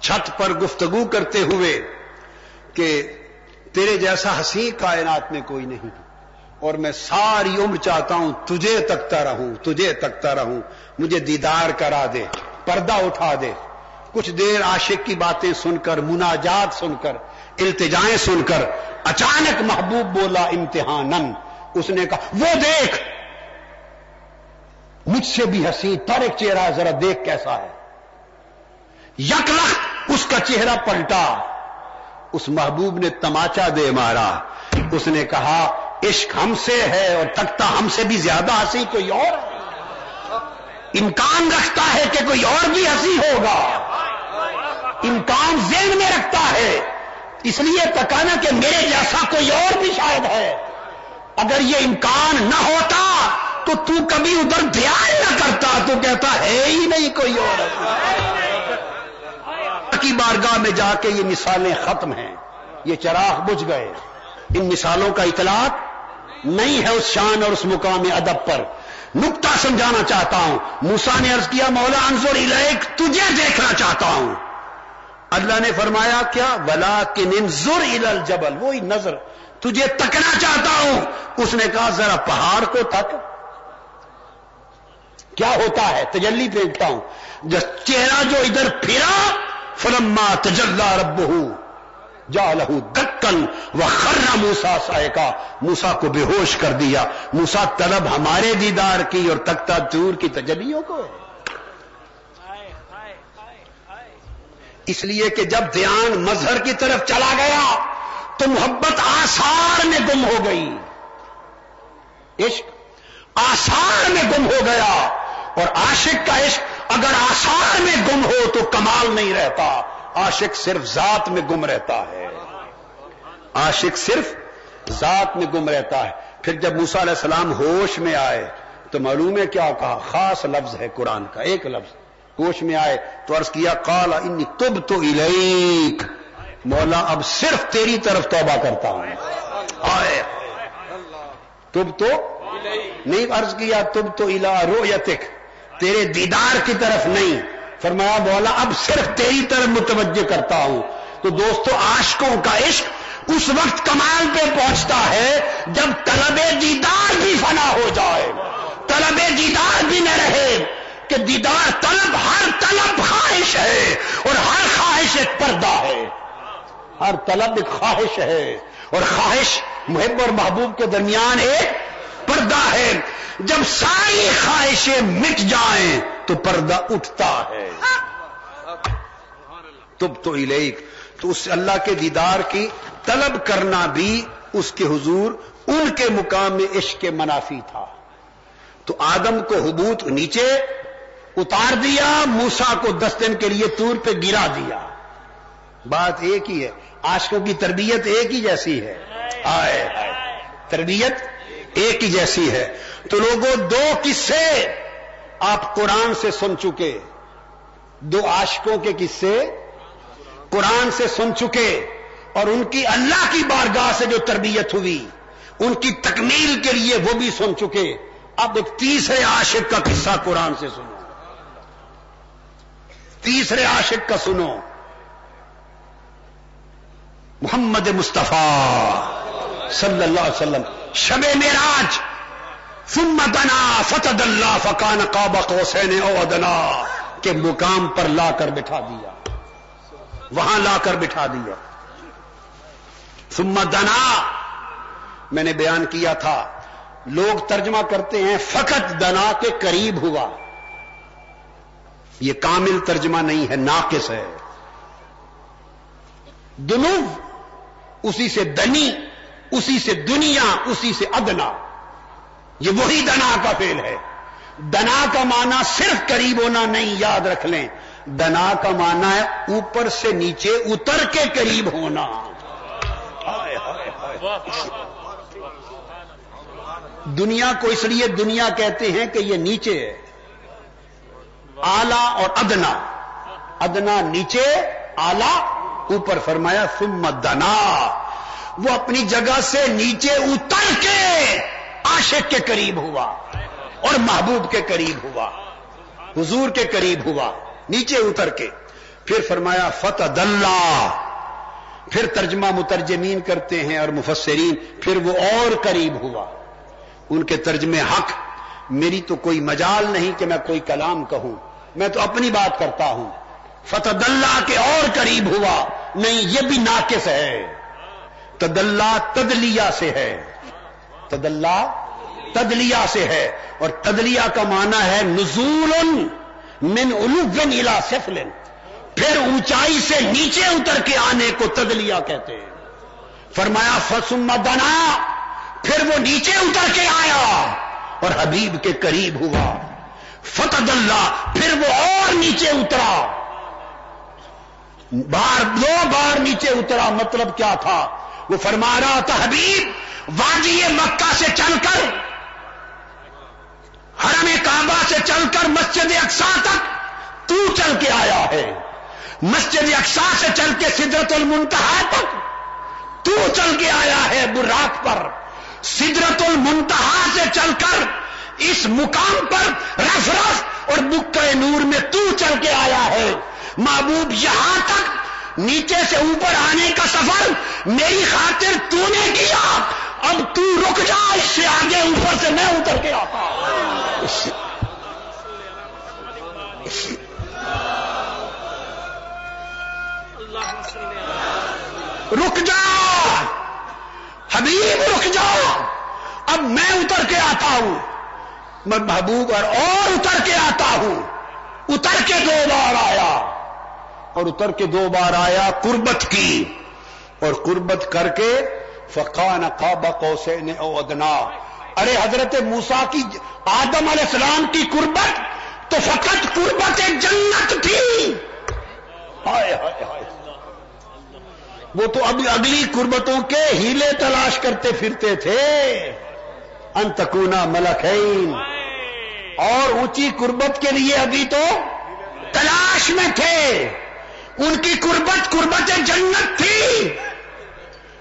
S3: چھت پر گفتگو کرتے ہوئے کہ تیرے جیسا ہنسی کائنات میں کوئی نہیں، اور میں ساری عمر چاہتا ہوں تجھے تکتا رہوں، تجھے تکتا رہوں، مجھے دیدار کرا دے، پردہ اٹھا دے۔ کچھ دیر عاشق کی باتیں سن کر، مناجات سن کر، التجائیں سن کر اچانک محبوب بولا امتحان اس نے کہا، وہ دیکھ، مجھ سے بھی ہنسی پر ایک چہرہ ذرا دیکھ کیسا ہے۔ یک لخ اس کا چہرہ پلٹا۔ اس محبوب نے تماچا دے مارا۔ اس نے کہا، عشق ہم سے ہے اور تکتا ہم سے بھی زیادہ ہنسی کوئی اور امکان رکھتا ہے کہ کوئی اور بھی ہنسی ہوگا۔ امکان ذہن میں رکھتا ہے۔ اس لیے تکانا کہ میرے جیسا کوئی اور بھی شاید ہے۔ اگر یہ امکان نہ ہوتا تو تو کبھی ادھر دھیان نہ کرتا، تو کہتا ہے ہی نہیں کوئی اور۔ کی بارگاہ میں جا کے یہ مثالیں ختم ہیں۔ یہ چراغ بجھ گئے۔ ان مثالوں کا اطلاق نہیں ہے اس شان اور اس مقام ادب پر۔ نکتا سمجھانا چاہتا ہوں۔ موسا نے ارض کیا مولا انصور الیک، تجھے دیکھنا چاہتا ہوں۔ اللہ نے فرمایا، کیا؟ ولا کہ ننظر الجبل، وہی نظر تجھے تکنا چاہتا ہوں۔ اس نے کہا، ذرا پہاڑ کو تک کیا ہوتا ہے؟ تجلی دیکھتا ہوں۔ چہرہ جو ادھر پھرا، فلما تجلا رب جا لہو دکن و خرا موسا سائے کا موسا کو بے ہوش کر دیا۔ موسا طلب ہمارے دیدار کی اور تختہ چور کی تجلیوں کو۔ ہے اس لیے کہ جب دھیان مظہر کی طرف چلا گیا تو محبت آسار میں گم ہو گئی۔ عشق آسار میں گم ہو گیا۔ اور عاشق کا عشق اگر آسار میں گم ہو تو کمال نہیں رہتا۔ عاشق صرف ذات میں گم رہتا ہے۔ عاشق صرف ذات میں گم رہتا ہے۔ پھر جب موسا علیہ السلام ہوش میں آئے تو معلوم ہے کیا کہا؟ خاص لفظ ہے قرآن کا، ایک لفظ۔ ہوش میں آئے تو عرض کیا کالا انی تب تو الیک۔ مولا، اب صرف تیری طرف توبہ کرتا ہوں۔ آئے۔ تب تو نہیں عرض کیا تب تو الا رو تیرے دیدار کی طرف نہیں۔ فرمایا، مولا، اب صرف تیری طرف متوجہ کرتا ہوں۔ تو دوستو، عاشقوں کا عشق اس وقت کمال پہ پہنچتا ہے جب طلب دیدار بھی فنا ہو جائے۔ طلب دیدار بھی نہ رہے۔
S4: کے دیدار طلب، ہر طلب خواہش ہے اور ہر خواہش ایک پردہ ہے۔ ہر طلب ایک خواہش ہے اور خواہش محب اور محبوب کے درمیان ایک پردہ ہے۔ جب ساری خواہشیں مٹ جائیں تو پردہ اٹھتا ہے۔ تب تو الیک، تو اس اللہ کے دیدار کی طلب کرنا بھی اس کے حضور ان کے مقام میں عشق کے منافی تھا۔ تو آدم کو حبوت نیچے اتار دیا موسا کو دس دن کے لیے تور پہ گرا دیا۔ بات ایک ہی ہے۔ آشکوں کی تربیت ایک ہی جیسی ہے۔ آئے۔ تربیت ایک ہی جیسی ہے۔ تو لوگوں، دو قصے آپ قرآن سے سن چکے۔ دو عاشقوں کے قصے قرآن سے سن چکے۔ اور ان کی اللہ کی بارگاہ سے جو تربیت ہوئی، ان کی تکمیل کے لیے وہ بھی سن چکے۔ اب ایک تیسرے عاشق کا قصہ قرآن سے سنو۔ تیسرے عاشق کا سنو۔ محمد مصطفیٰ صلی اللہ علیہ وسلم، شب میراج ثم دنا فتد اللہ فکان قاب حسین او ادنا کے مقام پر لا کر بٹھا دیا۔ وہاں لا کر بٹھا دیا۔ ثم دنا، میں نے بیان کیا تھا، لوگ ترجمہ کرتے ہیں، فقط دنا کے قریب ہوا۔ یہ کامل ترجمہ نہیں ہے، ناقص ہے۔ دنو اسی سے دنی، اسی سے دنیا، اسی سے ادنا۔ یہ وہی دنا کا فیل ہے۔ دنا کا معنی صرف قریب ہونا نہیں، یاد رکھ لیں۔ دنا کا معنی ہے اوپر سے نیچے اتر کے قریب ہونا۔ دنیا کو اس لیے دنیا کہتے ہیں کہ یہ نیچے ہے۔ آلہ اور ادنا۔ ادنا نیچے، آلہ اوپر۔ فرمایا، ثم دنا۔ وہ اپنی جگہ سے نیچے اتر کے عاشق کے قریب ہوا اور محبوب کے قریب ہوا، حضور کے قریب ہوا، نیچے اتر کے۔ پھر فرمایا فتح اللہ پھر ترجمہ مترجمین کرتے ہیں اور مفسرین، پھر وہ اور قریب ہوا۔ ان کے ترجمے حق۔ میری تو کوئی مجال نہیں کہ میں کوئی کلام کہوں۔ میں تو اپنی بات کرتا ہوں۔ فتح اللہ کے اور قریب ہوا، نہیں، یہ بھی ناقص ہے۔ تدلہ تدلیا سے ہے۔ تدلہ تدلیا سے ہے۔ اور تدلیا کا معنی ہے نزول من الوفن الا سفلن۔ پھر اونچائی سے نیچے اتر کے آنے کو تدلیا کہتے ہیں۔ فرمایا فسم دنا پھر وہ نیچے اتر کے آیا اور حبیب کے قریب ہوا۔ فتح اللہ، پھر وہ اور نیچے اترا۔ بار دو بار نیچے اترا مطلب کیا تھا؟ وہ فرما رہا تھا، حبیب وادی مکہ سے چل کر، حرم کعبہ سے چل کر مسجد اقسا تک تو چل کے آیا ہے۔ مسجد اقسا سے چل کے سدرت المنتہا تک تو چل کے آیا ہے، براق پر۔ سدرت المنتہا سے چل کر اس مقام پر رف رف اور بکہ نور میں تو چل کے آیا ہے۔ محبوب یہاں تک نیچے سے اوپر آنے کا سفر میری خاطر تو نے کیا۔ اب تو رک جا، اس سے آگے اوپر سے میں اتر کے آتا رک جا۔ حبیب، رک جا۔ اب میں اتر کے آتا ہوں۔ میں محبوب اور اور اتر کے آتا ہوں۔ اتر کے دو بار آیا۔ اور اتر کے دو بار آیا قربت کی۔ اور قربت کر کے فقان قاب قوسین او ادنا۔ ارے حضرت موسا کی آدم علیہ السلام کی قربت تو فقط قربت جنت تھی۔ ہائے ہائے ہائے۔ وہ تو ابھی اگلی قربتوں کے ہیلے تلاش کرتے پھرتے تھے۔ انتکونا ملکین۔ اور اونچی قربت کے لیے ابھی تو تلاش میں تھے۔ ان کی قربت قربت جنت تھی۔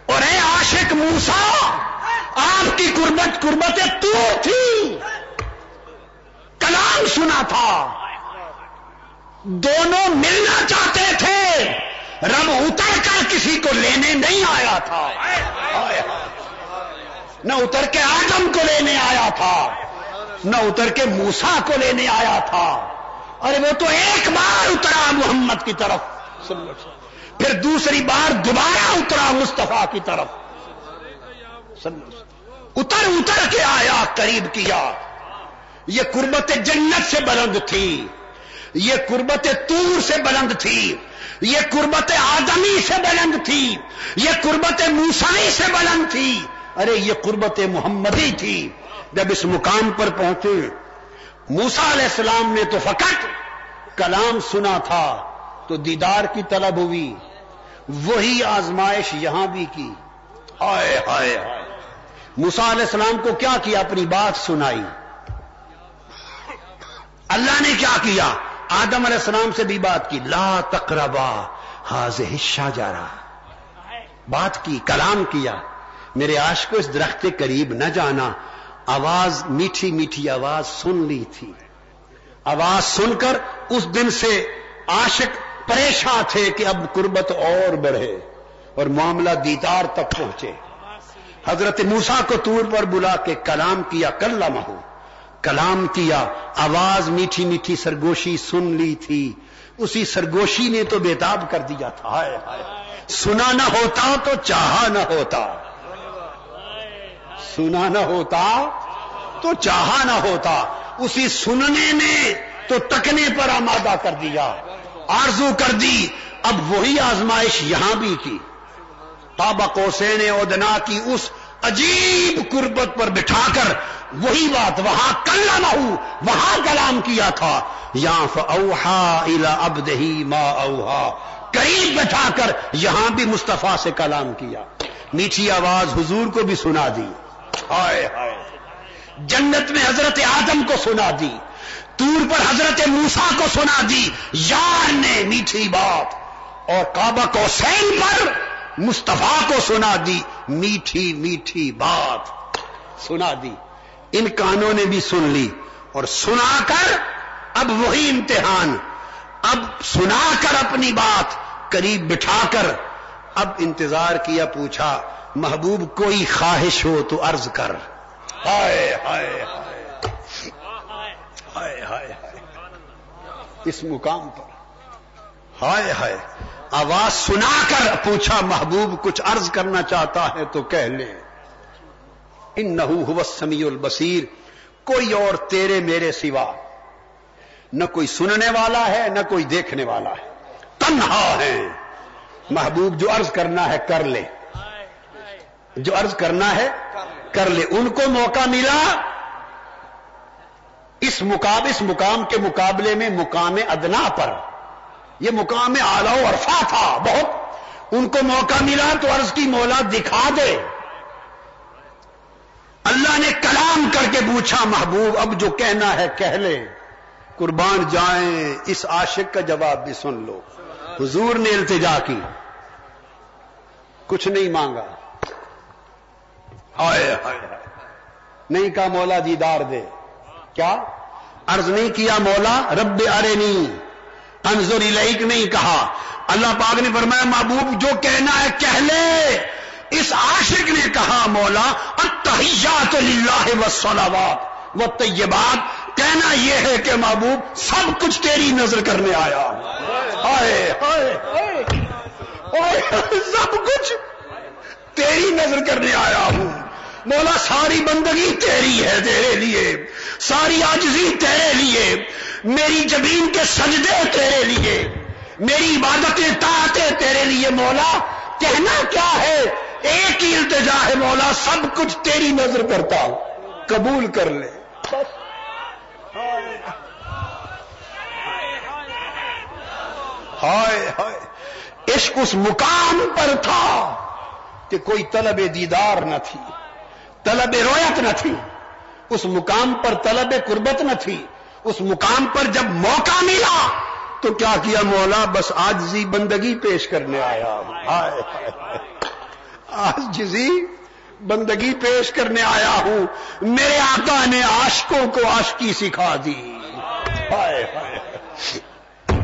S4: اور اے عاشق موسا آپ کی قربت قربت تو تھی۔ کلام سنا تھا۔ دونوں ملنا چاہتے تھے۔ رب اتر کر کسی کو لینے نہیں آیا تھا۔ نہ اتر کے آدم کو لینے آیا تھا، نہ اتر کے موسا کو لینے آیا تھا۔ ارے وہ تو ایک بار اترا محمد کی طرف۔ پھر دوسری بار دوبارہ اترا مصطفیٰ کی طرف۔ اتر اتر کے آیا قریب کیا یہ قربت جنت سے بلند تھی۔ یہ قربت تور سے بلند تھی۔ یہ قربت آدمی سے بلند تھی۔ یہ قربت موسائی سے بلند تھی۔ ارے یہ قربت محمدی تھی جب اس مقام پر پہنچے۔ موسا علیہ السلام نے تو فقط کلام سنا تھا، تو دیدار کی طلب ہوئی۔ وہی آزمائش یہاں بھی کی۔ ہائے ہائے ہائے۔ موسا علیہ السلام کو کیا کیا؟ اپنی بات سنائی۔ اللہ نے کیا کیا؟ آدم علیہ السلام سے بھی بات کی۔ لا تقربا حاض حصہ جا رہا بات کی، کلام کیا۔ میرے آش کو اس درخت کے قریب نہ جانا۔ آواز، میٹھی میٹھی آواز سن لی تھی۔ آواز سن کر اس دن سے عاشق پریشان تھے کہ اب قربت اور بڑھے اور معاملہ دیدار تک پہنچے۔ حضرت موسا کو تور پر بلا کے کلام کیا کل ہو کلام کیا، آواز میٹھی میٹھی سرگوشی سن لی تھی۔ اسی سرگوشی نے تو بےتاب کر دیا تھا۔ ہائے ہائے۔ سنا نہ ہوتا تو چاہا نہ ہوتا۔ سنا نہ ہوتا تو چاہا نہ ہوتا۔ اسی سننے نے تو تکنے پر آمادہ کر دیا۔ آرزو کر دی۔ اب وہی آزمائش یہاں بھی کی بابا کوسین ادنا کی اس عجیب قربت پر بٹھا کر وہی بات، وہاں کل نہ وہاں کلام کیا تھا۔ یا اوہا الا اب دہی ماں اوہا قریب بٹھا کر یہاں بھی مصطفیٰ سے کلام کیا۔ میٹھی آواز حضور کو بھی سنا دی۔ ہائے ہائے۔ جنت میں حضرت آدم کو سنا دی، تور پر حضرت موسا کو سنا دی یار نے میٹھی بات۔ اور کعبہ کو سین پر مصطفیٰ کو سنا دی، میٹھی میٹھی بات۔ سنا دی۔ ان کانوں نے بھی سن لی۔ اور سنا کر اب وہی امتحان۔ اب سنا کر اپنی بات، قریب بٹھا کر اب انتظار کیا، پوچھا محبوب کوئی خواہش ہو تو عرض کر۔ ہائے ہائے ہائے۔ ہائے اس مقام پر۔ ہائے ہائے۔ آواز سنا کر پوچھا، محبوب کچھ عرض کرنا چاہتا ہے تو کہہ لے۔ ان نہ سمیع البصیر، کوئی اور تیرے میرے سوا۔ نہ کوئی سننے والا ہے، نہ کوئی دیکھنے والا ہے۔ تنہا ہے۔ محبوب جو عرض کرنا ہے کر لے۔ جو عرض کرنا ہے، کر لے۔ ان کو موقع ملا۔ اس مقاب اس مقام کے مقابلے میں مقام ادنا پر۔ یہ مقام آلو عرفا تھا، بہت۔ ان کو موقع ملا تو عرض کی مولا دکھا دے۔ اللہ نے کلام کر کے پوچھا، محبوب، اب جو کہنا ہے کہہ لے۔ قربان جائیں، اس عاشق کا جواب بھی سن لو۔ حضور نے التجا کی۔ کچھ نہیں مانگا۔ آئے۔ نہیں کہا مولا دیدار دے۔ کیا؟ عرض نہیں کیا مولا رب ارے نہیں انضر الیک نہیں کہا۔ اللہ پاک نے فرمایا محبوب جو کہنا ہے کہہ لے۔ اس عاشق نے کہا مولا اتحیات للہ والصلوات و طیبات کہنا یہ ہے کہ محبوب سب کچھ تیری نظر کرنے آیا۔ ہائے سب کچھ۔ تیری نظر کرنے آیا ہوں۔ مولا، ساری بندگی تیری ہے تیرے لیے۔ ساری آجزی تیرے لیے۔ میری زمین کے سجدے تیرے لیے۔ میری عبادتیں، طاعتیں تیرے لیے۔ مولا، کہنا کیا ہے؟ ایک ہی التجا ہے مولا، سب کچھ تیری نظر کرتا ہوں۔ قبول کر لے۔ ہائے ہائے۔ عشق اس مقام پر تھا۔ کہ کوئی طلب دیدار نہ تھی، طلب رویت نہ تھی۔ اس مقام پر طلب قربت نہ تھی۔ اس مقام پر جب موقع ملا تو کیا کیا مولا؟ بس آج جی بندگی پیش کرنے آیا۔ آج جزی بندگی پیش کرنے آیا ہوں۔ میرے آقا نے عاشقوں کو عاشقی سکھا دی۔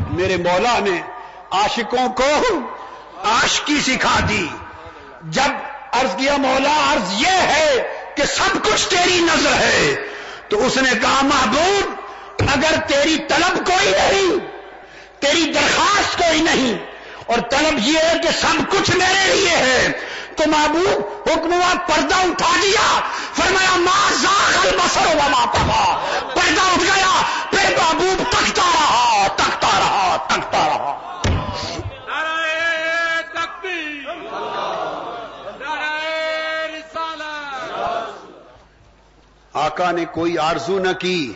S4: میرے مولا نے عاشقوں کو عاشقی سکھا دی۔ جب عرض کیا مولا عرض یہ ہے کہ سب کچھ تیری نظر ہے، تو اس نے کہا، محبوب، اگر تیری طلب کوئی نہیں، تیری درخواست کوئی نہیں، اور طلب یہ ہے کہ سب کچھ میرے لیے ہے، تو محبوب حکموا پردہ اٹھا دیا۔ فرمایا ماں زاخل بسر والا پڑا پردہ اٹھ گیا، پھر محبوب تکتا رہا تکتا رہا تکتا رہا۔
S3: آقا نے کوئی آرزو نہ کی،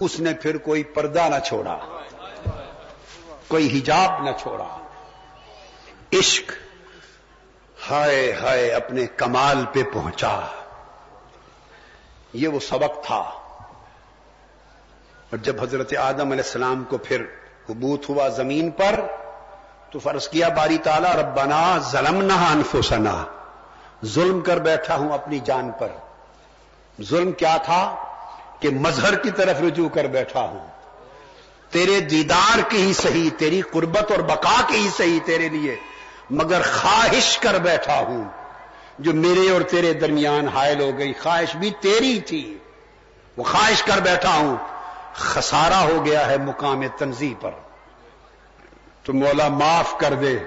S3: اس نے پھر کوئی پردہ نہ چھوڑا، کوئی حجاب نہ چھوڑا۔ عشق، ہائے ہائے، اپنے کمال پہ پہنچا۔ یہ وہ سبق تھا۔ اور جب حضرت آدم علیہ السلام کو پھر حبوت ہوا زمین پر، تو فرض کیا باری تعالیٰ، ربنا ظلم نہ انفسنا، ظلم کر بیٹھا ہوں اپنی جان پر۔ ظلم کیا تھا کہ مظہر کی طرف رجوع کر بیٹھا ہوں۔ تیرے دیدار کی ہی صحیح، تیری قربت اور بقا کی ہی صحیح تیرے لیے، مگر خواہش کر بیٹھا ہوں۔ جو میرے اور تیرے درمیان حائل ہو گئی، خواہش بھی تیری تھی۔ وہ خواہش کر بیٹھا ہوں۔ خسارہ ہو گیا ہے مقام تنظیم پر۔ تو مولا معاف کر دے۔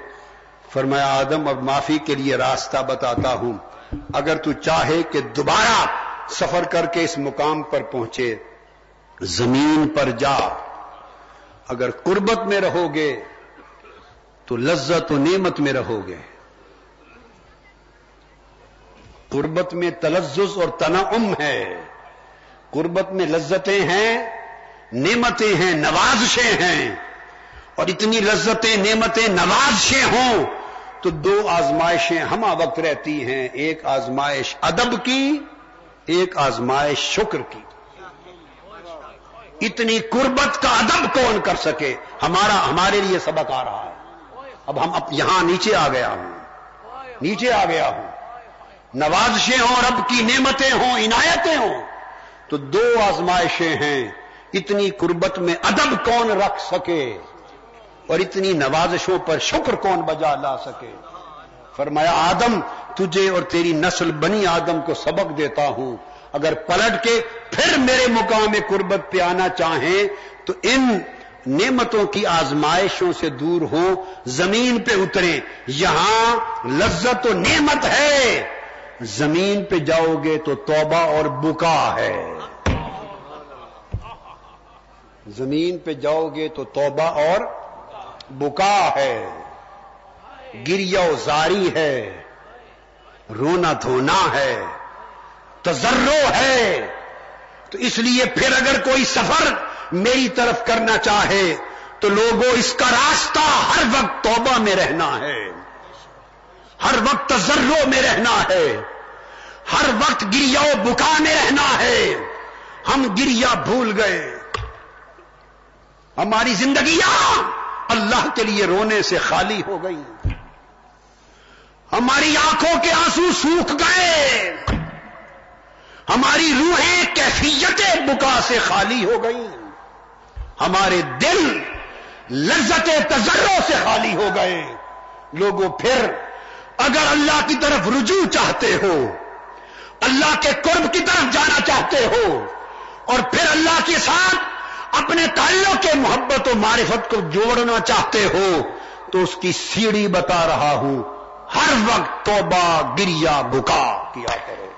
S3: فرمایا آدم، اب معافی کے لیے راستہ بتاتا ہوں۔ اگر تو چاہے کہ دوبارہ سفر کر کے اس مقام پر پہنچے، زمین پر جا۔ اگر قربت میں رہو گے تو لذت و نعمت میں رہو گے قربت میں تلزز اور تنعم ہے۔ قربت میں لذتیں ہیں، نعمتیں ہیں، نوازشیں ہیں۔ اور اتنی لذتیں، نعمتیں، نوازشیں ہوں تو دو آزمائشیں ہما وقت رہتی ہیں۔ ایک آزمائش ادب کی ایک آزمائش شکر کی۔ اتنی قربت کا ادب کون کر سکے؟ ہمارا ہمارے لیے سبق آ رہا ہے۔ اب ہم اب یہاں نیچے آ گیا ہوں۔ نیچے آ گیا ہوں۔ نوازشیں ہوں، رب کی نعمتیں ہوں، عنایتیں ہوں۔ تو دو آزمائشیں ہیں۔ اتنی قربت میں ادب کون رکھ سکے؟ اور اتنی نوازشوں پر شکر کون بجا لا سکے؟ فرمایا، آدم تجھے اور تیری نسل بنی آدم کو سبق دیتا ہوں۔ اگر پلٹ کے پھر میرے مقام قربت پہ آنا چاہیں تو ان نعمتوں کی آزمائشوں سے دور ہوں، زمین پہ اتریں۔ یہاں لذت و نعمت ہے۔ زمین پہ جاؤ گے تو توبہ اور بکا ہے۔ زمین پہ جاؤ گے تو توبہ اور بکا ہے۔ گریا زاری ہے۔ رونا دھونا ہے تجرو ہے۔ تو اس لیے پھر اگر کوئی سفر میری طرف کرنا چاہے، تو لوگوں، اس کا راستہ ہر وقت توبہ میں رہنا ہے۔ ہر وقت تجرو میں رہنا ہے۔ ہر وقت گریا بکا میں رہنا ہے۔ ہم گریا بھول گئے۔ ہماری زندگیاں اللہ کے لیے رونے سے خالی ہو گئی ہماری آنکھوں کے آنسو سوکھ گئے۔ ہماری روحیں کیفیت بکا سے خالی ہو گئی ہمارے دل لذت تجروں سے خالی ہو گئے۔ لوگوں، پھر اگر اللہ کی طرف رجوع چاہتے ہو، اللہ کے قرب کی طرف جانا چاہتے ہو، اور پھر اللہ کے ساتھ اپنے تعلق کے محبت و معرفت کو جوڑنا چاہتے ہو، تو اس کی سیڑھی بتا رہا ہوں۔ ہر وقت توبہ گریا بکا کیا کرو۔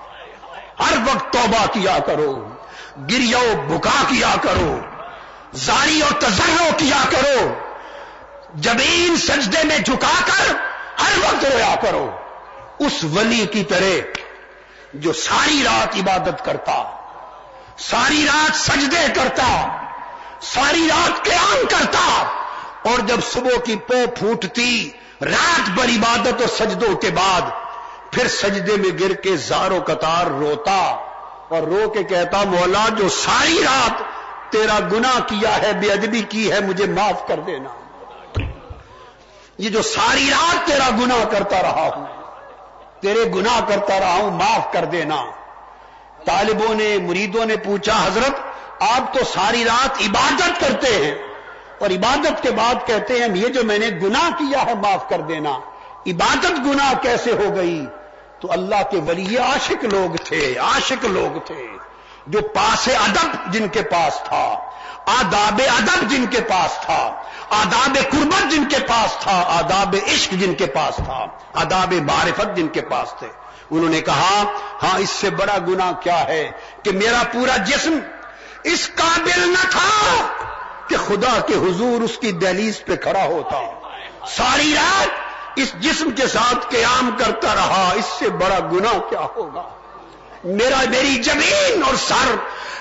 S3: ہر وقت توبہ کیا کرو۔ گریا بکا کیا کرو۔ زاری اور تجرو کیا کرو۔ جبین سجدے میں جھکا کر ہر وقت رویا کرو۔ اس ولی کی طرح جو ساری رات عبادت کرتا، ساری رات سجدے کرتا، ساری رات قیام کرتا، اور جب صبح کی پو پھوٹتی رات بھر عبادت اور سجدوں کے بعد پھر سجدے میں گر کے زاروں قطار روتا اور رو کے کہتا، مولا، جو ساری رات تیرا گنا کیا ہے، بے ادبی کی ہے، مجھے معاف کر دینا۔ یہ جو ساری رات تیرا گنا کرتا رہا ہوں، تیرے گنا کرتا رہا ہوں، معاف کر دینا۔ طالبوں نے، مریدوں نے پوچھا، حضرت، آپ تو ساری رات عبادت کرتے ہیں۔ اور عبادت کے بعد کہتے ہیں یہ جو میں نے گناہ کیا ہے، معاف کر دینا۔ عبادت گناہ کیسے ہو گئی؟ تو اللہ کے ولی عاشق لوگ تھے، عاشق لوگ تھے، جو پاس ادب جن کے پاس تھا،
S4: آداب ادب جن کے پاس تھا، آداب قربت جن کے پاس تھا، آداب عشق جن کے پاس تھا، آداب معرفت جن کے پاس تھے۔ انہوں نے کہا ہاں اس سے بڑا گنا کیا ہے کہ میرا پورا جسم اس قابل نہ تھا۔ کہ خدا کے حضور اس کی دہلیز پہ کھڑا ہوتا۔ ساری رات اس جسم کے ساتھ قیام کرتا رہا۔ اس سے بڑا گنا کیا ہوگا؟ میرا میری زمین اور سر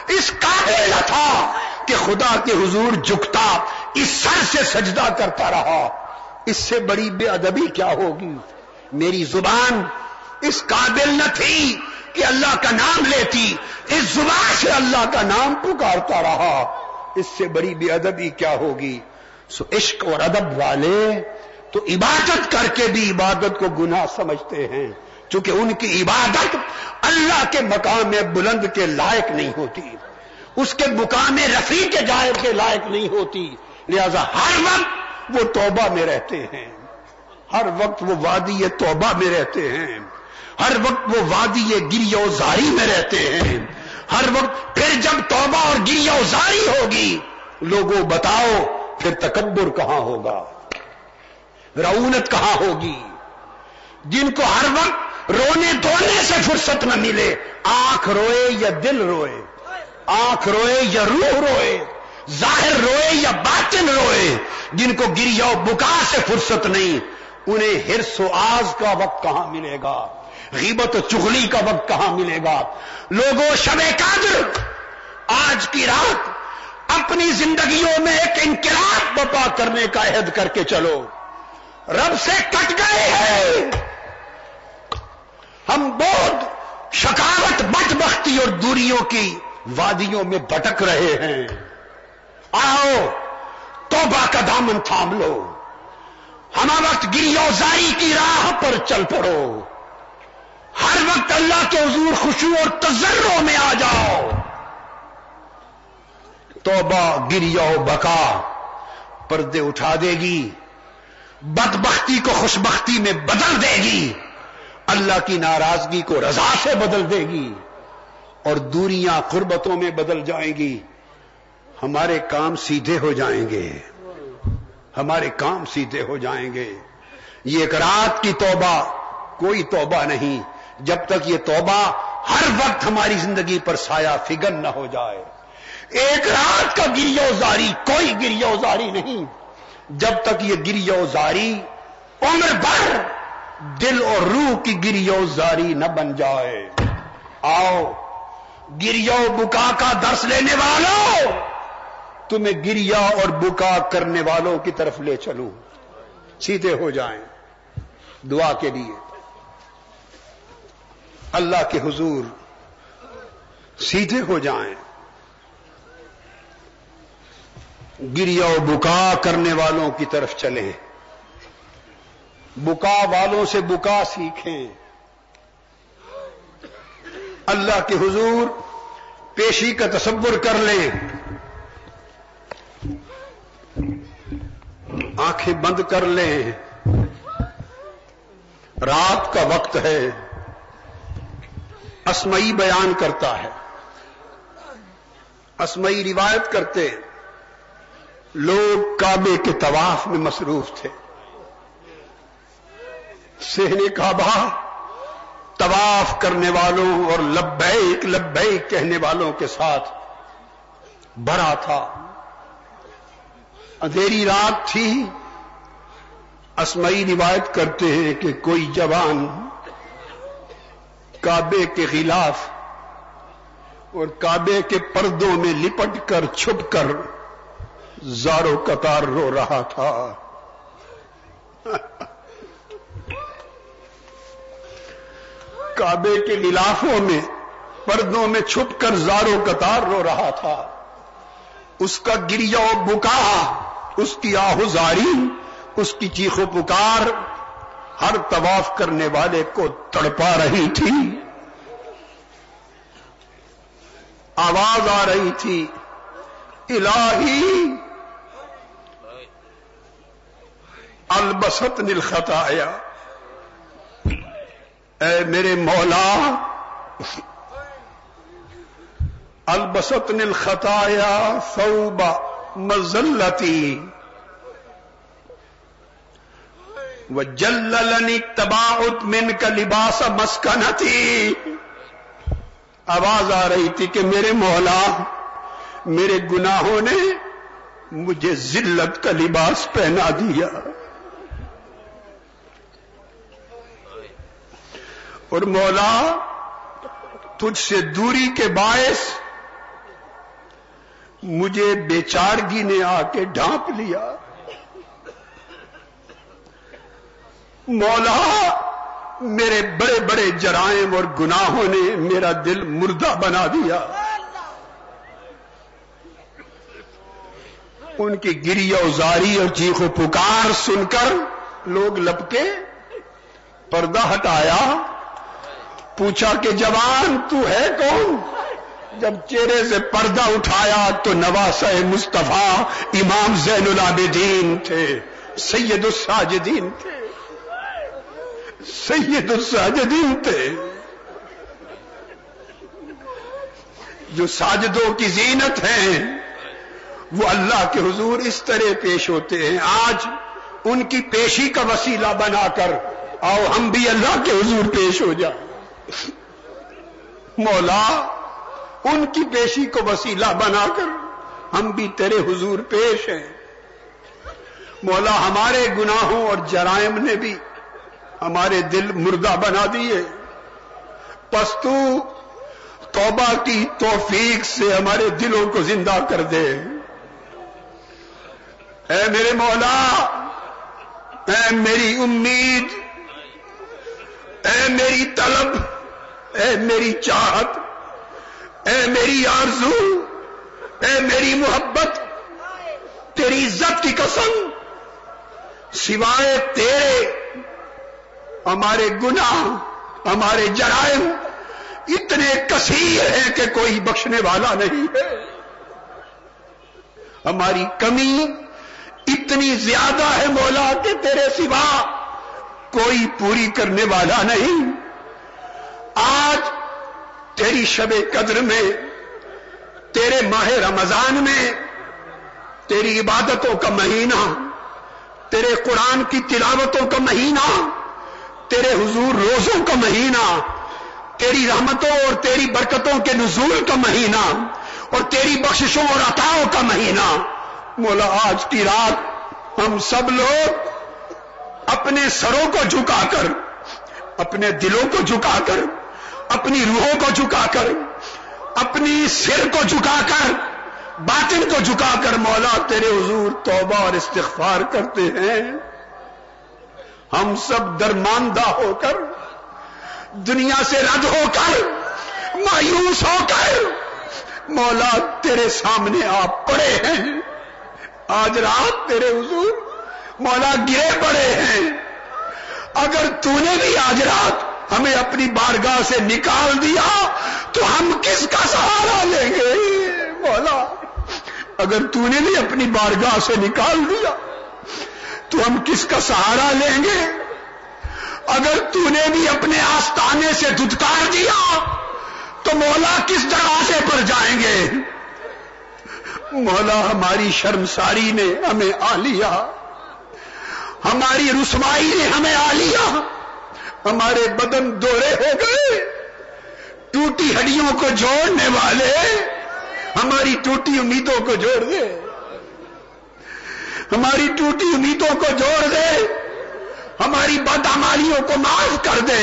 S4: اس قابل نہ تھا کہ خدا کے حضور جھکتا، اس سر سے سجدہ کرتا رہا۔ اس سے بڑی بے ادبی کیا ہوگی؟ میری زبان اس قابل نہ تھی کہ اللہ کا نام لیتی، اس زبان سے اللہ کا نام پکارتا رہا۔ اس سے بڑی بے ادبی کیا ہوگی؟ سو عشق اور ادب والے تو عبادت کر کے بھی عبادت کو گناہ سمجھتے ہیں، چونکہ ان کی عبادت اللہ کے مقام میں بلند کے لائق نہیں ہوتی۔ اس کے مقام رفیع کے جائے کے لائق نہیں ہوتی۔ لہذا ہر وقت وہ توبہ میں رہتے ہیں۔ ہر وقت وہ وادی توبہ میں رہتے ہیں۔ ہر وقت وہ وادی گری زاری میں رہتے ہیں۔ ہر وقت پھر جب توبہ اور گری زاری ہوگی، لوگوں بتاؤ پھر تکبر کہاں ہوگا رونت کہاں ہوگی؟ جن کو ہر وقت رونے دھونے سے فرصت نہ ملے، آنکھ روئے یا دل روئے؟ آنکھ روئے یا روح روئے؟ ظاہر روئے یا باطن روئے؟ جن کو گریا بکا سے فرصت نہیں، انہیں ہرس و آز کا وقت کہاں ملے گا؟ غیبت و چغلی کا وقت کہاں ملے گا؟ لوگوں، شب قادر آج کی رات، اپنی زندگیوں میں ایک انقلاب بپا کرنے کا عہد کر کے چلو۔ رب سے کٹ گئے ہیں۔ ہم بہت شکاوت بٹ بختی اور دوریوں کی وادیوں میں بھٹک رہے ہیں۔ آؤ، توبہ کا دامن تھام لو۔ ہم وقت گری اوزاری کی راہ پر چل پڑو۔ ہر وقت اللہ کے حضور خوشو اور تجروں میں آ جاؤ۔ توبہ گریا بکا، پردے اٹھا دے گی۔ بدبختی کو خوشبختی میں بدل دے گی۔ اللہ کی ناراضگی کو رضا سے بدل دے گی۔ اور دوریاں قربتوں میں بدل جائیں گی۔ ہمارے کام سیدھے ہو جائیں گے۔ ہمارے کام سیدھے ہو جائیں گے۔ یہ ایک رات کی توبہ، کوئی توبہ نہیں۔ جب تک یہ توبہ ہر وقت ہماری زندگی پر سایہ فگر نہ ہو جائے۔ ایک رات کا گریو زاری کوئی گریو زاری نہیں۔ جب تک یہ گریو زاری عمر بھر دل اور روح کی گریو زاری نہ بن جائے۔ آؤ گریو بکا کا درس لینے والوں، تمہیں گریا اور بکا کرنے والوں کی طرف لے چلوں۔ سیدھے ہو جائیں۔ دعا کے لیے۔ اللہ کے حضور سیدھے ہو جائیں۔ گریا و بکا کرنے والوں کی طرف چلیں۔ بکا والوں سے بکا سیکھیں۔ اللہ کے حضور پیشی کا تصور کر لیں۔ آنکھیں بند کر لیں۔ رات کا وقت ہے۔ اسمئی بیان کرتا ہے۔ اسمئی روایت کرتے لوگ کعبے کے طواف میں مصروف تھے۔ سہنے کعبہ، طواف کرنے والوں اور لبیک لبیک کہنے والوں کے ساتھ بھرا تھا۔ اندھیری رات تھی۔ اسمئی روایت کرتے ہیں کہ کوئی جوان کعبے کے خلاف اور کعبے کے پردوں میں لپٹ کر چھپ کر زارو قطار رو رہا تھا۔ کعبے کے غلافوں میں، پردوں میں چھپ کر زارو قطار رو رہا تھا۔ اس کا گریا بکا اس کی آہزاری اس کی چیخ و پکار ہر طواف کرنے والے کو تڑپا رہی تھی آواز آ رہی تھی، الہی البست نلخط آیا اے میرے مولا،
S1: البسط نل خطایا سوبا مزلتی وہ جلنی تباؤت من کا لباس مسکنتی۔ آواز آ رہی تھی کہ میرے مولا، میرے گناہوں نے مجھے ذلت کا لباس پہنا دیا۔ اور مولا، تجھ سے دوری کے باعث مجھے بیچارگی نے آ کے ڈھانپ لیا۔ مولا، میرے بڑے بڑے جرائم اور گناہوں نے میرا دل مردہ بنا دیا۔ ان کی گری اوزاری اور چیخ و پکار سن کر لوگ لپکے، پردہ ہٹایا۔ پوچھا کہ جوان، تو ہے کون؟ جب چہرے سے پردہ اٹھایا تو نواس مصطفیٰ امام زین العابدین تھے، سید الساجدین تھے۔ سید الساجدین تھے جو ساجدوں کی زینت ہیں، وہ اللہ کے حضور اس طرح پیش ہوتے ہیں۔ آج ان کی پیشی کا وسیلہ بنا کر آؤ ہم بھی اللہ کے حضور پیش ہو جائیں۔ مولا، ان کی پیشی کو وسیلہ بنا کر ہم بھی تیرے حضور پیش ہیں۔ مولا، ہمارے گناہوں اور جرائم نے بھی ہمارے دل مردہ بنا دیے۔ پستو توبہ کی توفیق سے ہمارے دلوں کو زندہ کر دے۔ اے میرے مولا، اے میری امید، اے میری طلب، اے میری چاہت، اے میری آرزو، اے میری محبت، تیری عزت کی قسم، سوائے تیرے ہمارے گناہ، ہمارے جرائم اتنے کثیر ہیں کہ کوئی بخشنے والا نہیں ہے۔ ہماری کمی اتنی زیادہ ہے مولا کہ تیرے سوا کوئی پوری کرنے والا نہیں۔ آج تیری شب قدر میں، تیرے ماہ رمضان میں، تیری عبادتوں کا مہینہ، تیرے قرآن کی تلاوتوں کا مہینہ تیرے حضور روزوں کا مہینہ، تیری رحمتوں اور تیری برکتوں کے نزول کا مہینہ اور تیری بخششوں اور عطاؤں کا مہینہ۔ مولا، آج کی رات ہم سب لوگ اپنے سروں کو جھکا کر، اپنے دلوں کو جھکا کر، اپنی روحوں کو جھکا کر، اپنی سر کو جھکا کر، باطن کو جھکا کر، مولا تیرے حضور توبہ اور استغفار کرتے ہیں۔ ہم سب درماندہ ہو کر، دنیا سے رد ہو کر، مایوس ہو کر، مولا تیرے سامنے آپ پڑے ہیں۔ آج رات تیرے حضور مولا گرے پڑے ہیں۔ اگر تو نے بھی آج رات ہمیں اپنی بارگاہ سے نکال دیا، تو ہم کس کا سہارا لیں گے؟ مولا، اگر تو نے بھی اپنی بارگاہ سے نکال دیا تو ہم کس کا سہارا لیں گے؟ اگر تو نے بھی اپنے آستانے سے دھتکار دیا، تو مولا کس دروازے پر جائیں گے؟ مولا ہماری شرمساری نے ہمیں آ لیا۔ ہماری رسوائی نے ہمیں آ لیا۔ ہمارے بدن دورے ہو گئے۔ ٹوٹی ہڈیوں کو جوڑنے والے ہماری ٹوٹی امیدوں کو جوڑ دے۔ ہماری ٹوٹی امیدوں کو جوڑ دے، ہماری بدامالیوں کو معاف کر دے،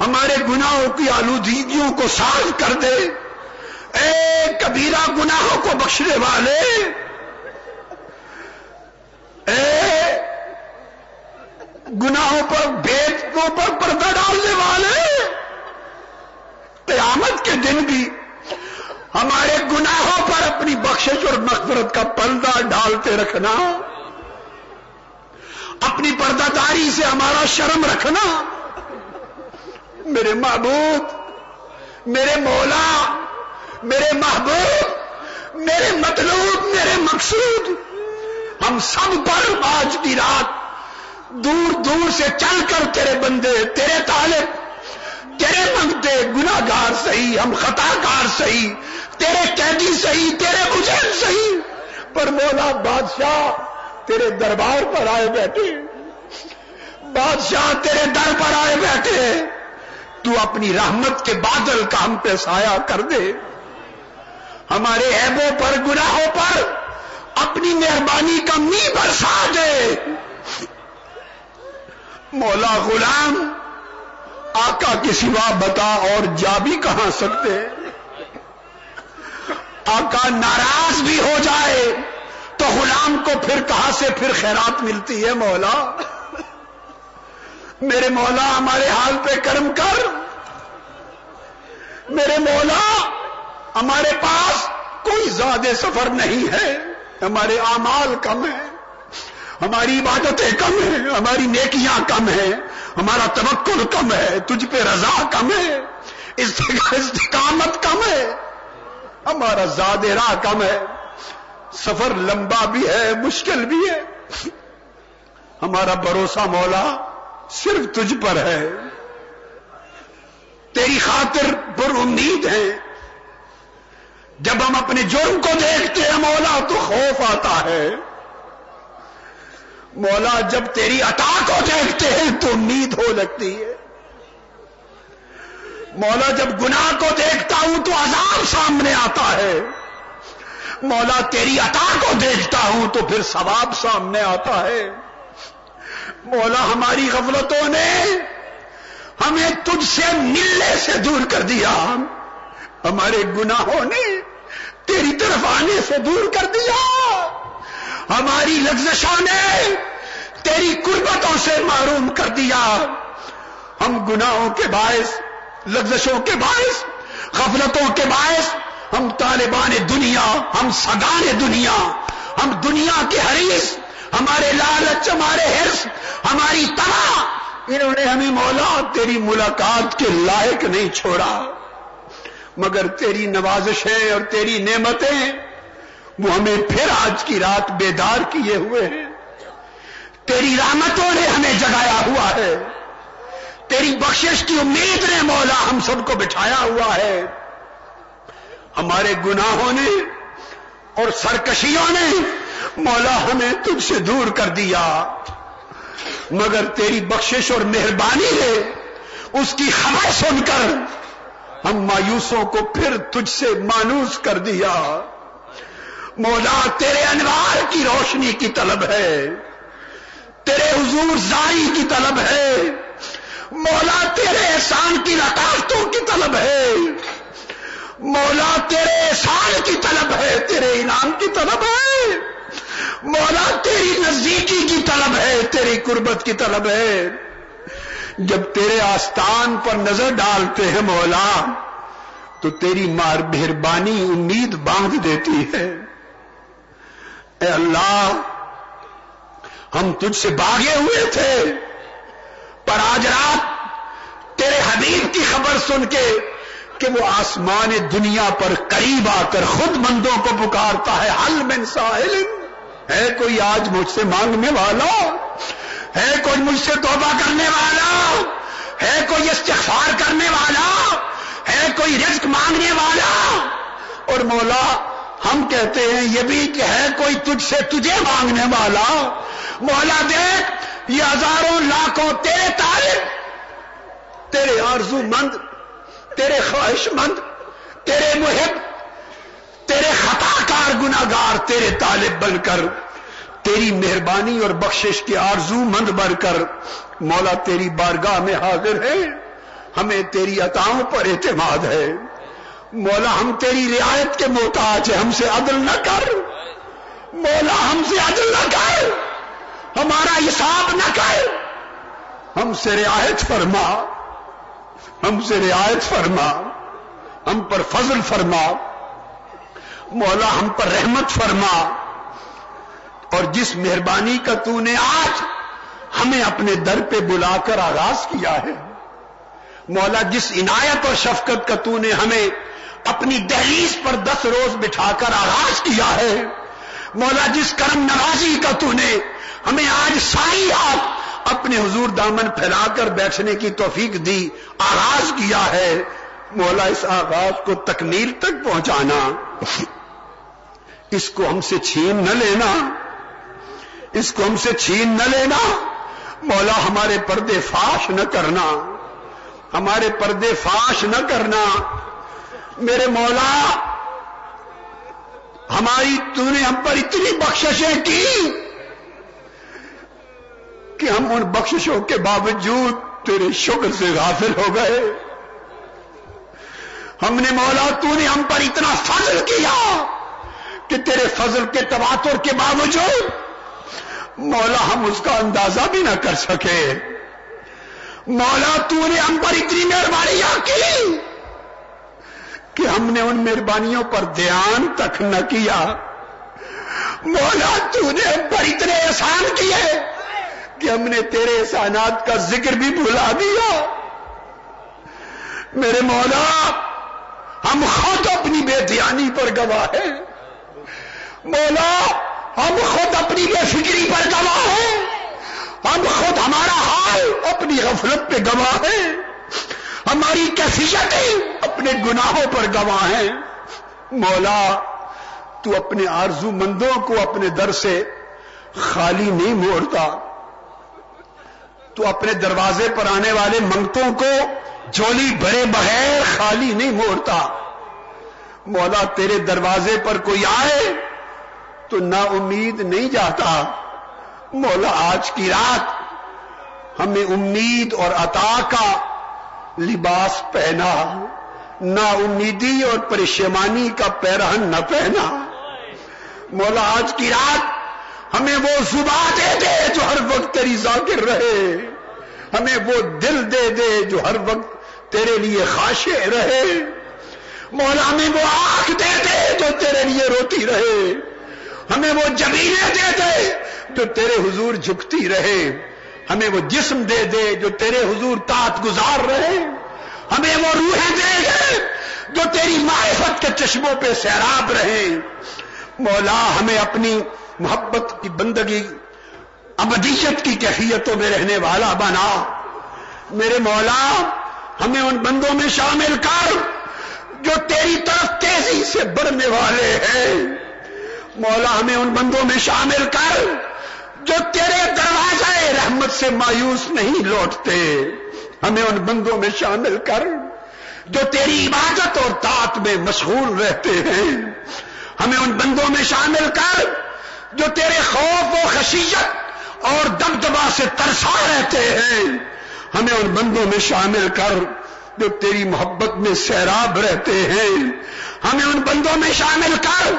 S1: ہمارے گناہوں کی آلودگیوں کو صاف کر دے۔ اے کبیرہ گناہوں کو بخشنے والے، اے گناہوں پر، بیٹوں پر پردہ ڈالنے والے، قیامت کے دن بھی ہمارے گناہوں پر اپنی بخشش اور مغفرت کا پردہ ڈالتے رکھنا، اپنی پردہ داری سے ہمارا شرم رکھنا۔ میرے محبوب، میرے مولا، میرے محبوب، میرے مطلوب، میرے مقصود، ہم سب پر آج کی رات دور دور سے چل کر تیرے بندے، تیرے طالب، تیرے منگتے گناگار صحیح، ہم خطا کار صحیح تیرے قیدی صحیح، تیرے مجھے صحیح، پر مولا بادشاہ تیرے دربار پر آئے بیٹھے۔ بادشاہ تیرے در پر آئے بیٹھے۔ تو اپنی رحمت کے بادل کا ہم پہ سایہ کر دے۔ ہمارے ایبوں پر، گناہوں پر اپنی مہربانی کا می برسا دے۔ مولا غلام، آقا کی سوا بتا اور جا بھی کہاں سکتے؟ آقا ناراض بھی ہو جائے تو غلام کو پھر کہاں سے پھر خیرات ملتی ہے مولا؟ میرے مولا ہمارے حال پہ کرم کر۔ میرے مولا، ہمارے پاس کوئی زیادہ سفر نہیں ہے۔ ہمارے اعمال کم ہیں، ہماری عبادتیں کم ہیں، ہماری نیکیاں کم ہیں، ہمارا توکل کم ہے، تجھ پہ رضا کم ہے استقامت کم ہے۔ ہمارا زیادہ راہ کم ہے، سفر لمبا بھی ہے، مشکل بھی ہے۔ ہمارا بھروسہ مولا صرف تجھ پر ہے۔ تیری خاطر پر امید ہے۔ جب ہم اپنے جرم کو دیکھتے ہیں مولا تو خوف آتا ہے۔ مولا جب تیری عطا کو دیکھتے ہیں تو امید ہو لگتی ہے۔ مولا جب گناہ کو دیکھتا ہوں تو عذاب سامنے آتا ہے۔ مولا تیری عطا کو دیکھتا ہوں تو پھر ثواب سامنے آتا ہے۔ مولا ہماری غفلتوں نے ہمیں تجھ سے ملنے سے دور کر دیا۔ ہمارے گناہوں نے تیری طرف آنے سے دور کر دیا۔ ہماری لفزشوں نے تیری قربتوں سے معروم کر دیا۔ ہم گناہوں کے باعث لفزشوں کے باعث، غفلتوں کے باعث، ہم طالبان دنیا، ہم سگان دنیا، ہم دنیا کے حریث ہمارے لالچ، ہمارے حرص، ہماری طرح انہوں نے ہمیں مولا، تیری ملاقات کے لائق نہیں چھوڑا۔ مگر تیری نوازشیں اور تیری نعمتیں وہ ہمیں پھر آج کی رات بیدار کیے ہوئے ہیں۔ تیری رحمتوں نے ہمیں جگایا ہوا ہے۔ تیری بخشش کی امید نے مولا ہم سب کو بٹھایا ہوا ہے۔ ہمارے گناہوں نے اور سرکشیوں نے مولا ہمیں تجھ سے دور کر دیا۔ مگر تیری بخشش اور مہربانی ہے اس کی خبر سن کر ہم مایوسوں کو پھر تجھ سے مانوس کر دیا۔ مولا تیرے انوار کی روشنی کی طلب ہے۔ تیرے حضور زاری کی طلب ہے۔ مولا تیرے احسان کی رکاوٹوں کی طلب ہے۔ مولا تیرے احسان کی طلب ہے، تیرے انعام کی طلب ہے۔ مولا تیری نزدیکی کی طلب ہے، تیری قربت کی طلب ہے۔ جب تیرے آستان پر نظر ڈالتے ہیں مولا، تو تیری مار مہربانی امید باندھ دیتی ہے۔ اے اللہ، ہم تجھ سے باغے ہوئے تھے۔ پر آج رات تیرے حبیب کی خبر سن کے کہ وہ آسمان دنیا پر قریب آ کر خود مندوں کو پکارتا ہے، حل من ساحل۔ ہے کوئی آج مجھ سے مانگنے والا؟ ہے کوئی مجھ سے توبہ کرنے والا؟ ہے کوئی استغفار کرنے والا؟ ہے کوئی رزق مانگنے والا؟ اور مولا، ہم کہتے ہیں یہ بھی کہ ہے کوئی تجھ سے تجھے مانگنے والا؟ مولا دیکھ یہ ہزاروں لاکھوں تیرے طالب، تیرے آرزو مند، تیرے خواہش مند، تیرے محب، تیرے خطا کار گناگار تیرے طالب بن کر، تیری مہربانی اور بخشش کے آرزو مند بن کر مولا تیری بارگاہ میں حاضر ہے ہمیں تیری عطاؤں پر اعتماد ہے۔ مولا، ہم تیری رعایت کے محتاج ہیں، ہم سے عدل نہ کر۔ مولا، ہم سے عدل حساب نہ کر۔ ہم سے رعایت فرما۔ ہم سے رعایت فرما۔ ہم پر فضل فرما۔ مولا ہم پر رحمت فرما۔ اور جس مہربانی کا تو نے آج ہمیں اپنے در پہ بلا کر آغاز کیا ہے، مولا جس عنایت اور شفقت کا تو نے ہمیں اپنی دہلیز پر دس روز بٹھا کر آغاز کیا ہے، مولا جس کرم نوازی کا تو نے ہمیں آج ساری رات اپنے حضور دامن پھیلا کر بیٹھنے کی توفیق دی، آغاز کیا ہے مولا اس آغاز کو تکمیل تک پہنچانا۔ اس کو ہم سے چھین نہ لینا۔ اس کو ہم سے چھین نہ لینا۔ مولا ہمارے پردے فاش نہ کرنا۔ ہمارے پردے فاش نہ کرنا۔ میرے مولا، ہماری تو نے ہم پر اتنی بخششیں کی۔ کہ ہم ان بخششوں کے باوجود تیرے شکر سے غافل ہو گئے۔ ہم نے مولا تو نے ہم پر اتنا فضل کیا کہ تیرے فضل کے تواتر کے باوجود مولا ہم اس کا اندازہ بھی نہ کر سکے۔ مولا تو نے ہم پر اتنی مہربانیاں کی کہ ہم نے ان مہربانیوں پر دھیان تک نہ کیا۔ مولا تو نے ہم پر اتنے احسان کیے کہ ہم نے تیرے احسانات کا ذکر بھی بھلا دیا۔ میرے مولا، ہم خود اپنی بے دھیانی پر گواہ ہیں۔ مولا، ہم خود اپنی بے فکری پر گواہ ہیں۔ ہم خود ہمارا حال اپنی غفلت پہ گواہ ہیں۔ ہماری کیفیتیں اپنے گناہوں پر گواہ ہیں۔ مولا، تو اپنے آرزو مندوں کو اپنے در سے خالی نہیں موڑتا۔ تو اپنے دروازے پر آنے والے منگتوں کو جولی بھرے بغیر خالی نہیں موڑتا۔ مولا تیرے دروازے پر کوئی آئے تو نا امید نہیں جاتا۔ مولا آج کی رات ہمیں امید اور عطا کا لباس پہنا۔ نا امیدی اور پریشمانی کا پیرہن نہ پہنا۔ مولا آج کی رات ہمیں وہ زبا دے دے جو ہر وقت تیری ذاکر رہے۔ ہمیں وہ دل دے دے جو ہر وقت تیرے لیے خاشے رہے۔ مولا ہمیں وہ آنکھ دے دے جو تیرے لیے روتی رہے۔ ہمیں وہ جمینے دے دے جو تیرے حضور جھکتی رہے۔ ہمیں وہ جسم دے دے جو تیرے حضور تات گزار رہے۔ ہمیں وہ روحیں دے دے جو تیری معرفت کے چشموں پہ سیراب رہے۔ مولا ہمیں اپنی محبت کی بندگی، ابدیت کی کیفیتوں میں رہنے والا بنا۔ میرے مولا، ہمیں ان بندوں میں شامل کر جو تیری طرف تیزی سے بڑھنے والے ہیں۔ مولا، ہمیں ان بندوں میں شامل کر جو تیرے دروازے رحمت سے مایوس نہیں لوٹتے۔ ہمیں ان بندوں میں شامل کر جو تیری عبادت اور طاط میں مشغول رہتے ہیں۔ ہمیں ان بندوں میں شامل کر جو تیرے خوف و خشیت اور دبدبا سے ترسا رہتے ہیں، ہمیں ان بندوں میں شامل کر جو تیری محبت میں سیراب رہتے ہیں۔ ہمیں ان بندوں میں شامل کر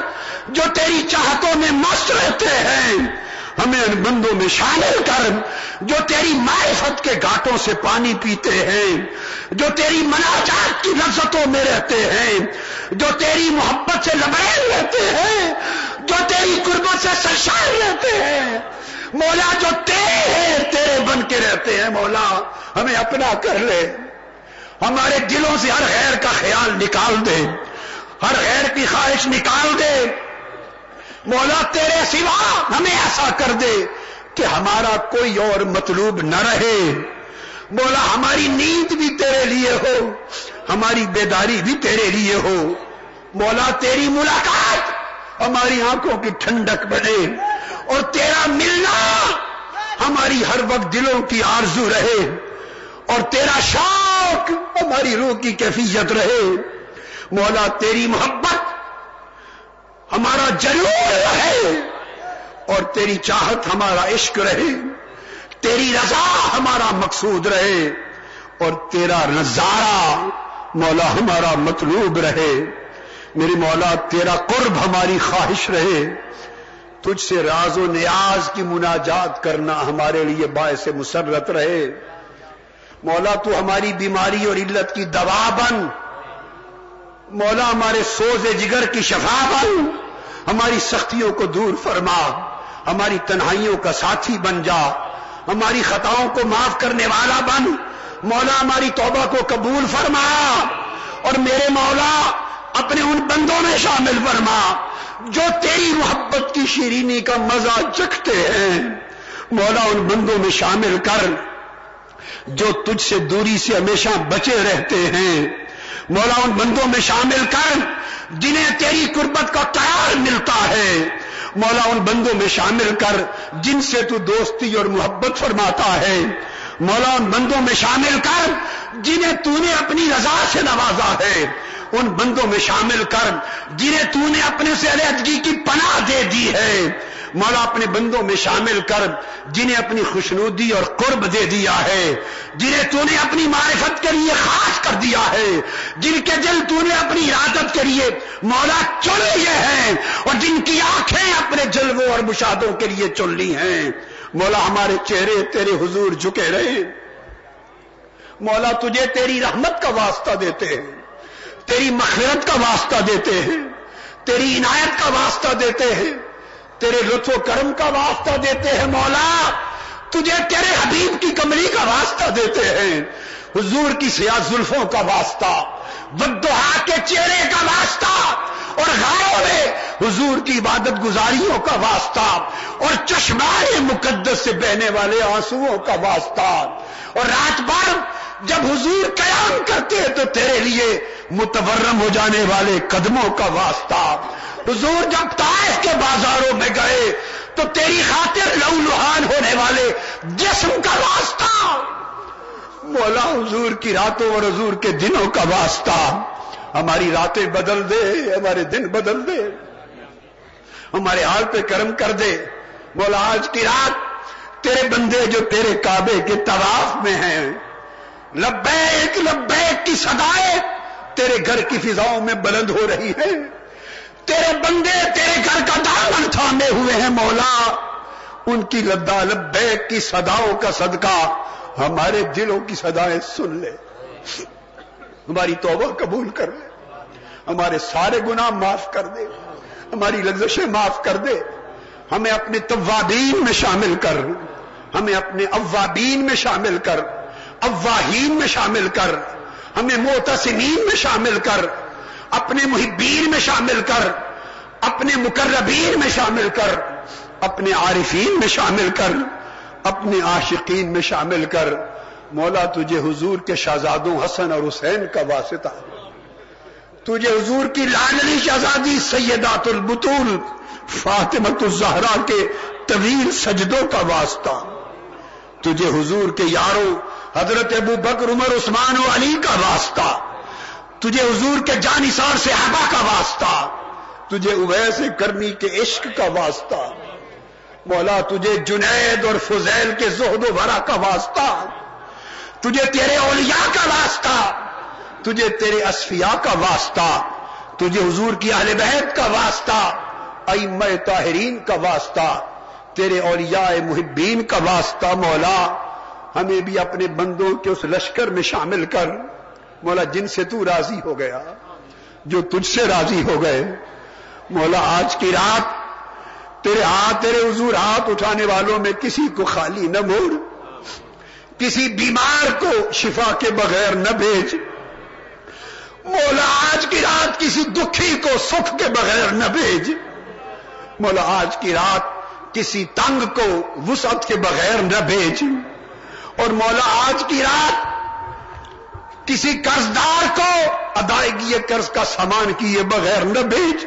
S1: جو تیری چاہتوں میں مست رہتے ہیں۔ ہمیں ان بندوں میں شامل کر جو تیری معرفت کے گاٹوں سے پانی پیتے ہیں۔ جو تیری مناجات کی لذتوں میں رہتے ہیں۔ جو تیری محبت سے لبیل رہتے ہیں۔ جو تیری قربت سے سرشار رہتے ہیں، مولا جو تیرے ہیں، تیرے بن کے رہتے ہیں، مولا، ہمیں اپنا کر لے۔ ہمارے دلوں سے ہر غیر کا خیال نکال دے، ہر غیر کی خواہش نکال دے۔ مولا، تیرے سوا ہمیں ایسا کر دے کہ ہمارا کوئی اور مطلوب نہ رہے۔ مولا، ہماری نیند بھی تیرے لیے ہو، ہماری بیداری بھی تیرے لیے ہو۔ مولا، تیری ملاقات ہماری آنکھوں کی ٹھنڈک بنے اور تیرا ملنا ہماری ہر وقت دلوں کی آرزو رہے اور تیرا شوق ہماری روح کی کیفیت رہے۔ مولا تیری محبت ہمارا جنور رہے اور تیری چاہت ہمارا عشق رہے۔ تیری رضا ہمارا مقصود رہے اور تیرا نظارہ مولا ہمارا مطلوب رہے۔ میری مولا تیرا قرب ہماری خواہش رہے تجھ سے راز و نیاز کی مناجات کرنا ہمارے لیے باعث مسرت رہے مولا تو ہماری بیماری اور علت کی دوا بن مولا ہمارے سوز جگر کی شفا بن ہماری سختیوں کو دور فرما ہماری تنہائیوں کا ساتھی بن جا ہماری خطاؤں کو معاف کرنے والا بن مولا ہماری توبہ کو قبول فرما اور میرے مولا اپنے ان بندوں میں شامل فرما جو تیری محبت کی شیرینی کا مزہ چکھتے ہیں۔ مولا ان بندوں میں شامل کر جو تجھ سے دوری سے ہمیشہ بچے رہتے ہیں۔ مولا ان بندوں میں شامل کر جنہیں تیری قربت کا قرار ملتا ہے۔ مولا ان بندوں میں شامل کر جن سے تو دوستی اور محبت فرماتا ہے۔ مولا ان بندوں میں شامل کر جنہیں تو نے اپنی رضا سے نوازا ہے۔ ان بندوں میں شامل کر جنہیں تو نے اپنے سے علیحدگی کی پناہ دے دی ہے۔ مولا اپنے بندوں میں شامل کر جنہیں اپنی خوشنودی اور قرب دے دیا ہے، جنہیں تو نے اپنی معرفت کے لیے خاص کر دیا ہے، جن کے دل تو نے اپنی ارادت کے لیے مولا چن لیے ہیں اور جن کی آنکھیں اپنے جلووں اور مشادوں کے لیے چن لی ہیں۔ مولا ہمارے چہرے تیرے حضور جھکے رہے۔ مولا تجھے تیری رحمت کا واسطہ دیتے ہیں۔ تیری مخرت کا واسطہ دیتے ہیں، تیری عنایت کا واسطہ دیتے ہیں، تیرے لطف و کرم کا واسطہ دیتے ہیں، مولا، تجھے تیرے حبیب کی کمری کا واسطہ دیتے ہیں، حضور کی سیاہ زلفوں کا واسطہ بدہا کے چہرے کا واسطہ، اور غاروں میں حضور کی عبادت گزاریوں کا واسطہ، اور چشمائے مقدس سے بہنے والے آنسو کا واسطہ، اور رات بھر جب حضور قیام کرتے تو تیرے لیے متورم ہو جانے والے قدموں کا واسطہ۔ حضور جب طائف کے بازاروں میں گئے۔ تو تیری خاطر لو لوہان ہونے والے جسم کا واسطہ۔ مولا حضور کی راتوں اور حضور کے دنوں کا واسطہ۔ ہماری راتیں بدل دے، ہمارے دن بدل دے۔ ہمارے حال پہ کرم کر دے۔ مولا آج کی رات تیرے بندے جو تیرے کعبے کے طواف میں ہیں، لبیک لبیک کی سدائے تیرے گھر کی فضاؤں میں بلند ہو رہی ہے۔ تیرے بندے تیرے گھر کا دامن تھامے ہوئے ہیں مولا۔ ان کی لدا لبیک کی صداؤں کا صدقہ ہمارے دلوں کی صدایں سن لے۔ ہماری توبہ قبول کر لے۔ ہمارے سارے گناہ معاف کر دے۔ ہماری لگزشیں معاف کر دے۔ ہمیں اپنے توابین میں شامل کر۔ ہمیں اپنے اوابین میں شامل کر۔ اواہین میں شامل کر۔ ہمیں موتسمین میں شامل کر، اپنے محبین میں شامل کر، اپنے مقربین میں شامل کر، اپنے عارفین میں شامل کر، اپنے عاشقین میں شامل کر۔ مولا تجھے حضور کے شہزادوں حسن اور حسین کا واسطہ، تجھے حضور کی لالنی شہزادی سیدات البطول فاطمت الزہرا کے طویل سجدوں کا واسطہ، تجھے حضور کے یاروں حضرت ابو بکر، عمر، عثمان و علی کا واسطہ۔ تجھے حضور کے جانسار سے ہبا کا واسطہ۔ تجھے اویس کرنی کے عشق کا واسطہ۔ مولا، تجھے جنید اور فضیل کے زہد و بھرا کا واسطہ۔ تجھے تیرے اولیاء کا واسطہ۔ تجھے تیرے اسفیاء کا واسطہ۔ تجھے حضور کی اہل بیت کا واسطہ۔ ائمہ طاہرین کا واسطہ۔ تیرے اولیاء محبین کا واسطہ، مولا۔ ہمیں بھی اپنے بندوں کے اس لشکر میں شامل کر۔ مولا، جن سے تو راضی ہو گیا، جو تجھ سے راضی ہو گئے۔ مولا، آج کی رات تیرے ہاتھ، تیرے حضور ہاتھ اٹھانے والوں میں کسی کو خالی نہ موڑ۔ کسی بیمار کو شفا کے بغیر نہ بھیج۔ مولا، آج کی رات کسی دکھی کو سکھ کے بغیر نہ بھیج۔ مولا، آج کی رات کسی تنگ کو وسعت کے بغیر نہ بھیج۔ اور مولا آج کی رات کسی قرضدار کو ادائیگی قرض کا سامان کیے بغیر نہ بھیج۔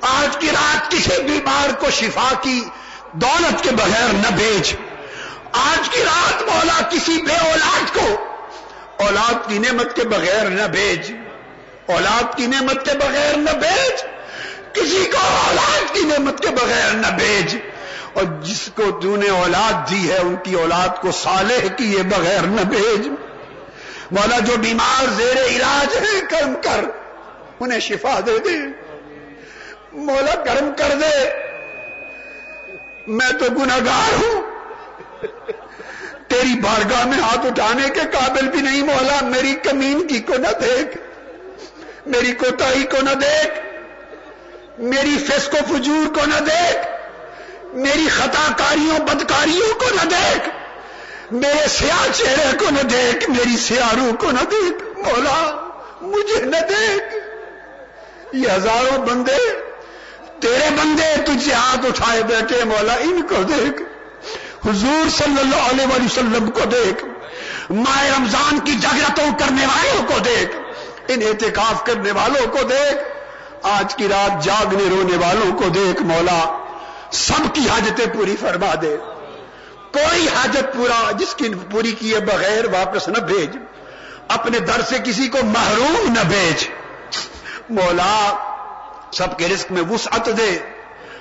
S1: آج کی رات کسی بیمار کو شفا کی دولت کے بغیر نہ بھیج۔ آج کی رات مولا کسی بے اولاد کو اولاد کی نعمت کے بغیر نہ بھیج۔ اولاد کی نعمت کے بغیر نہ بھیج۔ کسی کو اولاد کی نعمت کے بغیر نہ بھیج۔ اور جس کو تو نے اولاد دی ہے، ان کی اولاد کو صالح کیے بغیر نہ بھیج۔ مولا، جو بیمار زیر علاج ہے، کرم کر، انہیں شفا دے دے۔ مولا، کرم کر دے۔ میں تو گناگار ہوں۔ تیری بارگاہ میں ہاتھ اٹھانے کے قابل بھی نہیں مولا۔ میری کمین کی کو نہ دیکھ۔ میری کوتا کو نہ دیکھ۔ میری فسق و فجور کو نہ دیکھ۔ میری خطا کاریوں بدکاریوں کو نہ دیکھ۔ میرے سیاہ چہرے کو نہ دیکھ۔ میری سیاہ کو نہ دیکھ۔ مولا، مجھے نہ دیکھ۔ یہ ہزاروں بندے، تیرے بندے تجھے ہاتھ اٹھائے بیٹھے مولا، ان کو دیکھ۔ حضور صلی اللہ علیہ وسلم کو دیکھ۔ ماہ رمضان کی جگرتوں کرنے والوں کو دیکھ۔ ان احتکاف کرنے والوں کو دیکھ۔ آج کی رات جاگنے رونے والوں کو دیکھ مولا۔ سب کی حاجتیں پوری فرما دے۔ کوئی حاجت پورا جس کی پوری کیے بغیر واپس نہ بھیج۔ اپنے در سے کسی کو محروم نہ بھیج۔ مولا، سب کے رزق میں وسعت دے۔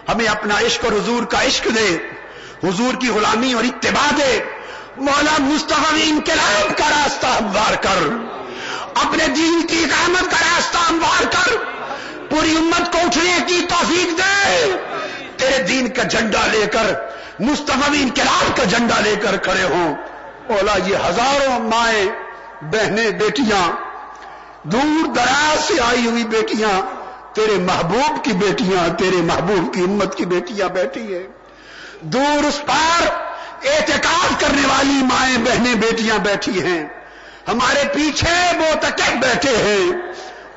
S1: ہمیں اپنا عشق اور حضور کا عشق دے۔ حضور کی غلامی اور اتباع دے۔ مولا مستقبل انقلاب کا راستہ ہموار کر۔ اپنے دین کی اقامت کا راستہ ہموار کر۔ پوری امت کو اٹھنے کی توفیق دے۔ تیرے دین کا جھنڈا لے کر مستقبل انقلاب کا جھنڈا لے کر کھڑے ہوں۔ اولا، یہ ہزاروں مائیں، بہنیں، بیٹیاں، دور دراز سے آئی ہوئی بیٹیاں، تیرے محبوب کی بیٹیاں، تیرے محبوب کی امت کی بیٹیاں بیٹھی ہیں۔ دور اس پار احتکاب کرنے والی مائیں، بہنیں، بیٹیاں بیٹھی ہیں۔ ہمارے پیچھے وہ تک بیٹھے ہیں۔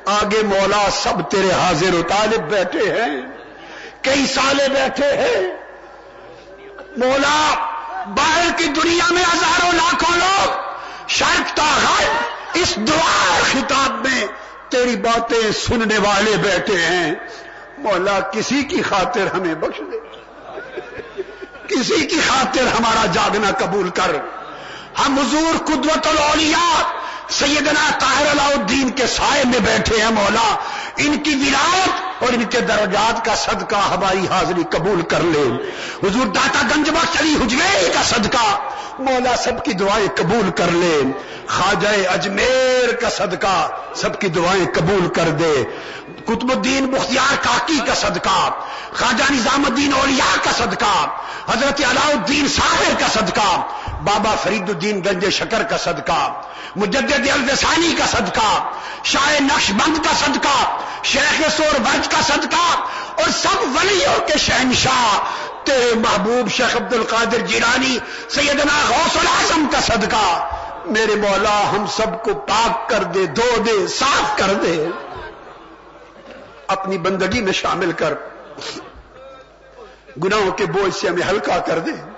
S1: آگے مولا، سب تیرے حاضر و طالب بیٹھے ہیں۔ کئی سالے بیٹھے ہیں۔ مولا، باہر کی دنیا میں ہزاروں لاکھوں لوگ شرک غائب اس دعا خطاب میں تیری باتیں سننے والے بیٹھے ہیں۔ مولا، کسی کی خاطر ہمیں بخش دے۔ کسی کی خاطر ہمارا جاگنا قبول کر۔ ہم حضور قدوت الاولیاء سیدنا طاہر الدین کے سائے میں بیٹھے ہیں مولا، ان کی ولایت اور ان کے درجات کا صدقہ ہماری حاضری قبول کر لے حضور داتا گنج چلی حجوے کا صدقہ، مولا سب کی دعائیں قبول کر لے خواجہ اجمیر کا صدقہ، سب کی دعائیں قبول کر دے۔ قطب الدین بختیار کاکی کا صدقہ، خواجہ نظام الدین اولیاء کا صدقہ، حضرت علاؤ الدین صاحر کا صدقہ بابا فرید الدین گنج شکر کا صدقہ، مجدد الفسانی کا صدقہ، شاہ نقش بند کا صدقہ، شیخ سور برج کا صدقہ، اور سب ولیوں کے شہنشاہ، تیرے محبوب شیخ عبد القادر جیرانی سیدنا غوث العظم کا صدقہ۔ میرے مولا، ہم سب کو پاک کر دے دو دے، صاف کر دے۔ اپنی بندگی میں شامل کر۔ گناہوں کے بوجھ سے ہمیں ہلکا کر دے۔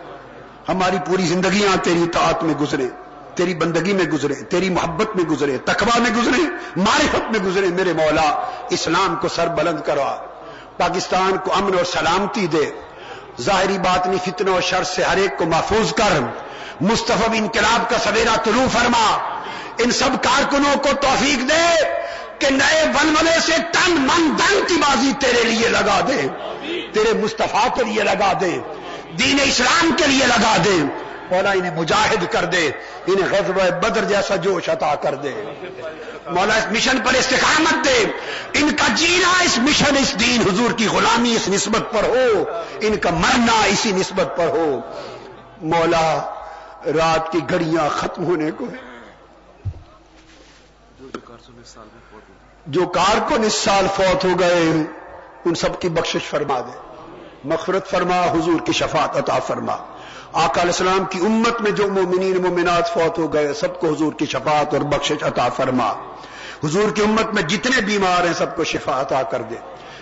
S1: ہماری پوری زندگیاں تیری اطاعت میں گزرے، تیری بندگی میں گزرے، تیری محبت میں گزرے تقوا میں گزرے، معرفت میں گزرے، میرے مولا، اسلام کو سر بلند کروا، پاکستان کو امن اور سلامتی دے۔ ظاہری بات نہیں، فتنہ اور شر سے ہر ایک کو محفوظ کر۔ مستفب انقلاب کا سویرا طلوع فرما۔ ان سب کارکنوں کو توفیق دے کہ نئے ولولے سے تن من دن کی بازی تیرے لیے لگا دے، تیرے مستفا کے لیے لگا دے۔ دین اسلام کے لیے لگا دے۔ مولا انہیں مجاہد کر دے۔ انہیں غزب بدر جیسا جوش عطا کر دے۔ مولا اس مشن پر استقامت دے۔ ان کا جینا اس مشن، اس دین حضور کی غلامی اس نسبت پر ہو۔ ان کا مرنا اسی نسبت پر ہو۔ مولا، رات کی گھڑیاں ختم ہونے کو جو کارکن اس سال فوت ہو گئے، ان سب کی بخشش فرما دے۔ مغفرت فرما، حضور کی شفاعت عطا فرما۔ آقا علیہ السلام کی امت میں جو مومنین مومنات فوت ہو گئے، سب کو حضور کی شفاعت اور بخشش عطا فرما۔ حضور کی امت میں جتنے بیمار ہیں، سب کو شفا عطا کر دے۔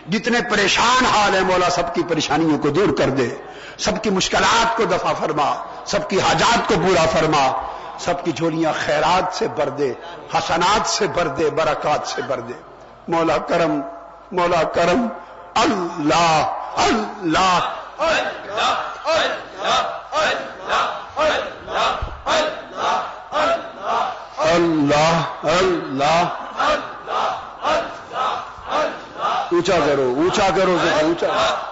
S1: جتنے پریشان حال ہیں، مولا سب کی پریشانیوں کو دور کر دے۔ سب کی مشکلات کو دفع فرما، سب کی حاجات کو پورا فرما۔ سب کی جھولیاں خیرات سے بھر دے، حسنات سے بھر دے، برکات سے بھر دے۔ مولا کرم مولا کرم، اللہ اللہ اللہ اللہ اونچا کرو اونچا کرو اونچا اللہ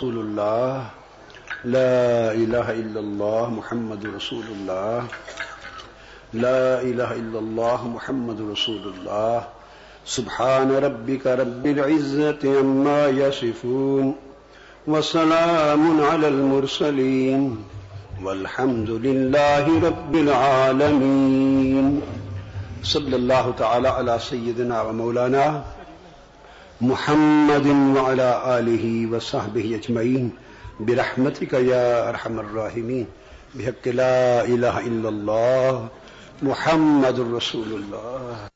S1: رسول الله لا إله إلا الله محمد رسول الله لا إله إلا الله محمد رسول الله سبحان ربك رب العزة عما يصفون وسلام على المرسلين والحمد لله رب العالمين صلى الله تعالى على سيدنا ومولانا محمد وعلى آله وصحبه أجمعين. برحمتك يا أرحم الراحمين. بحق لا إله إلا الله. محمد رسول الله.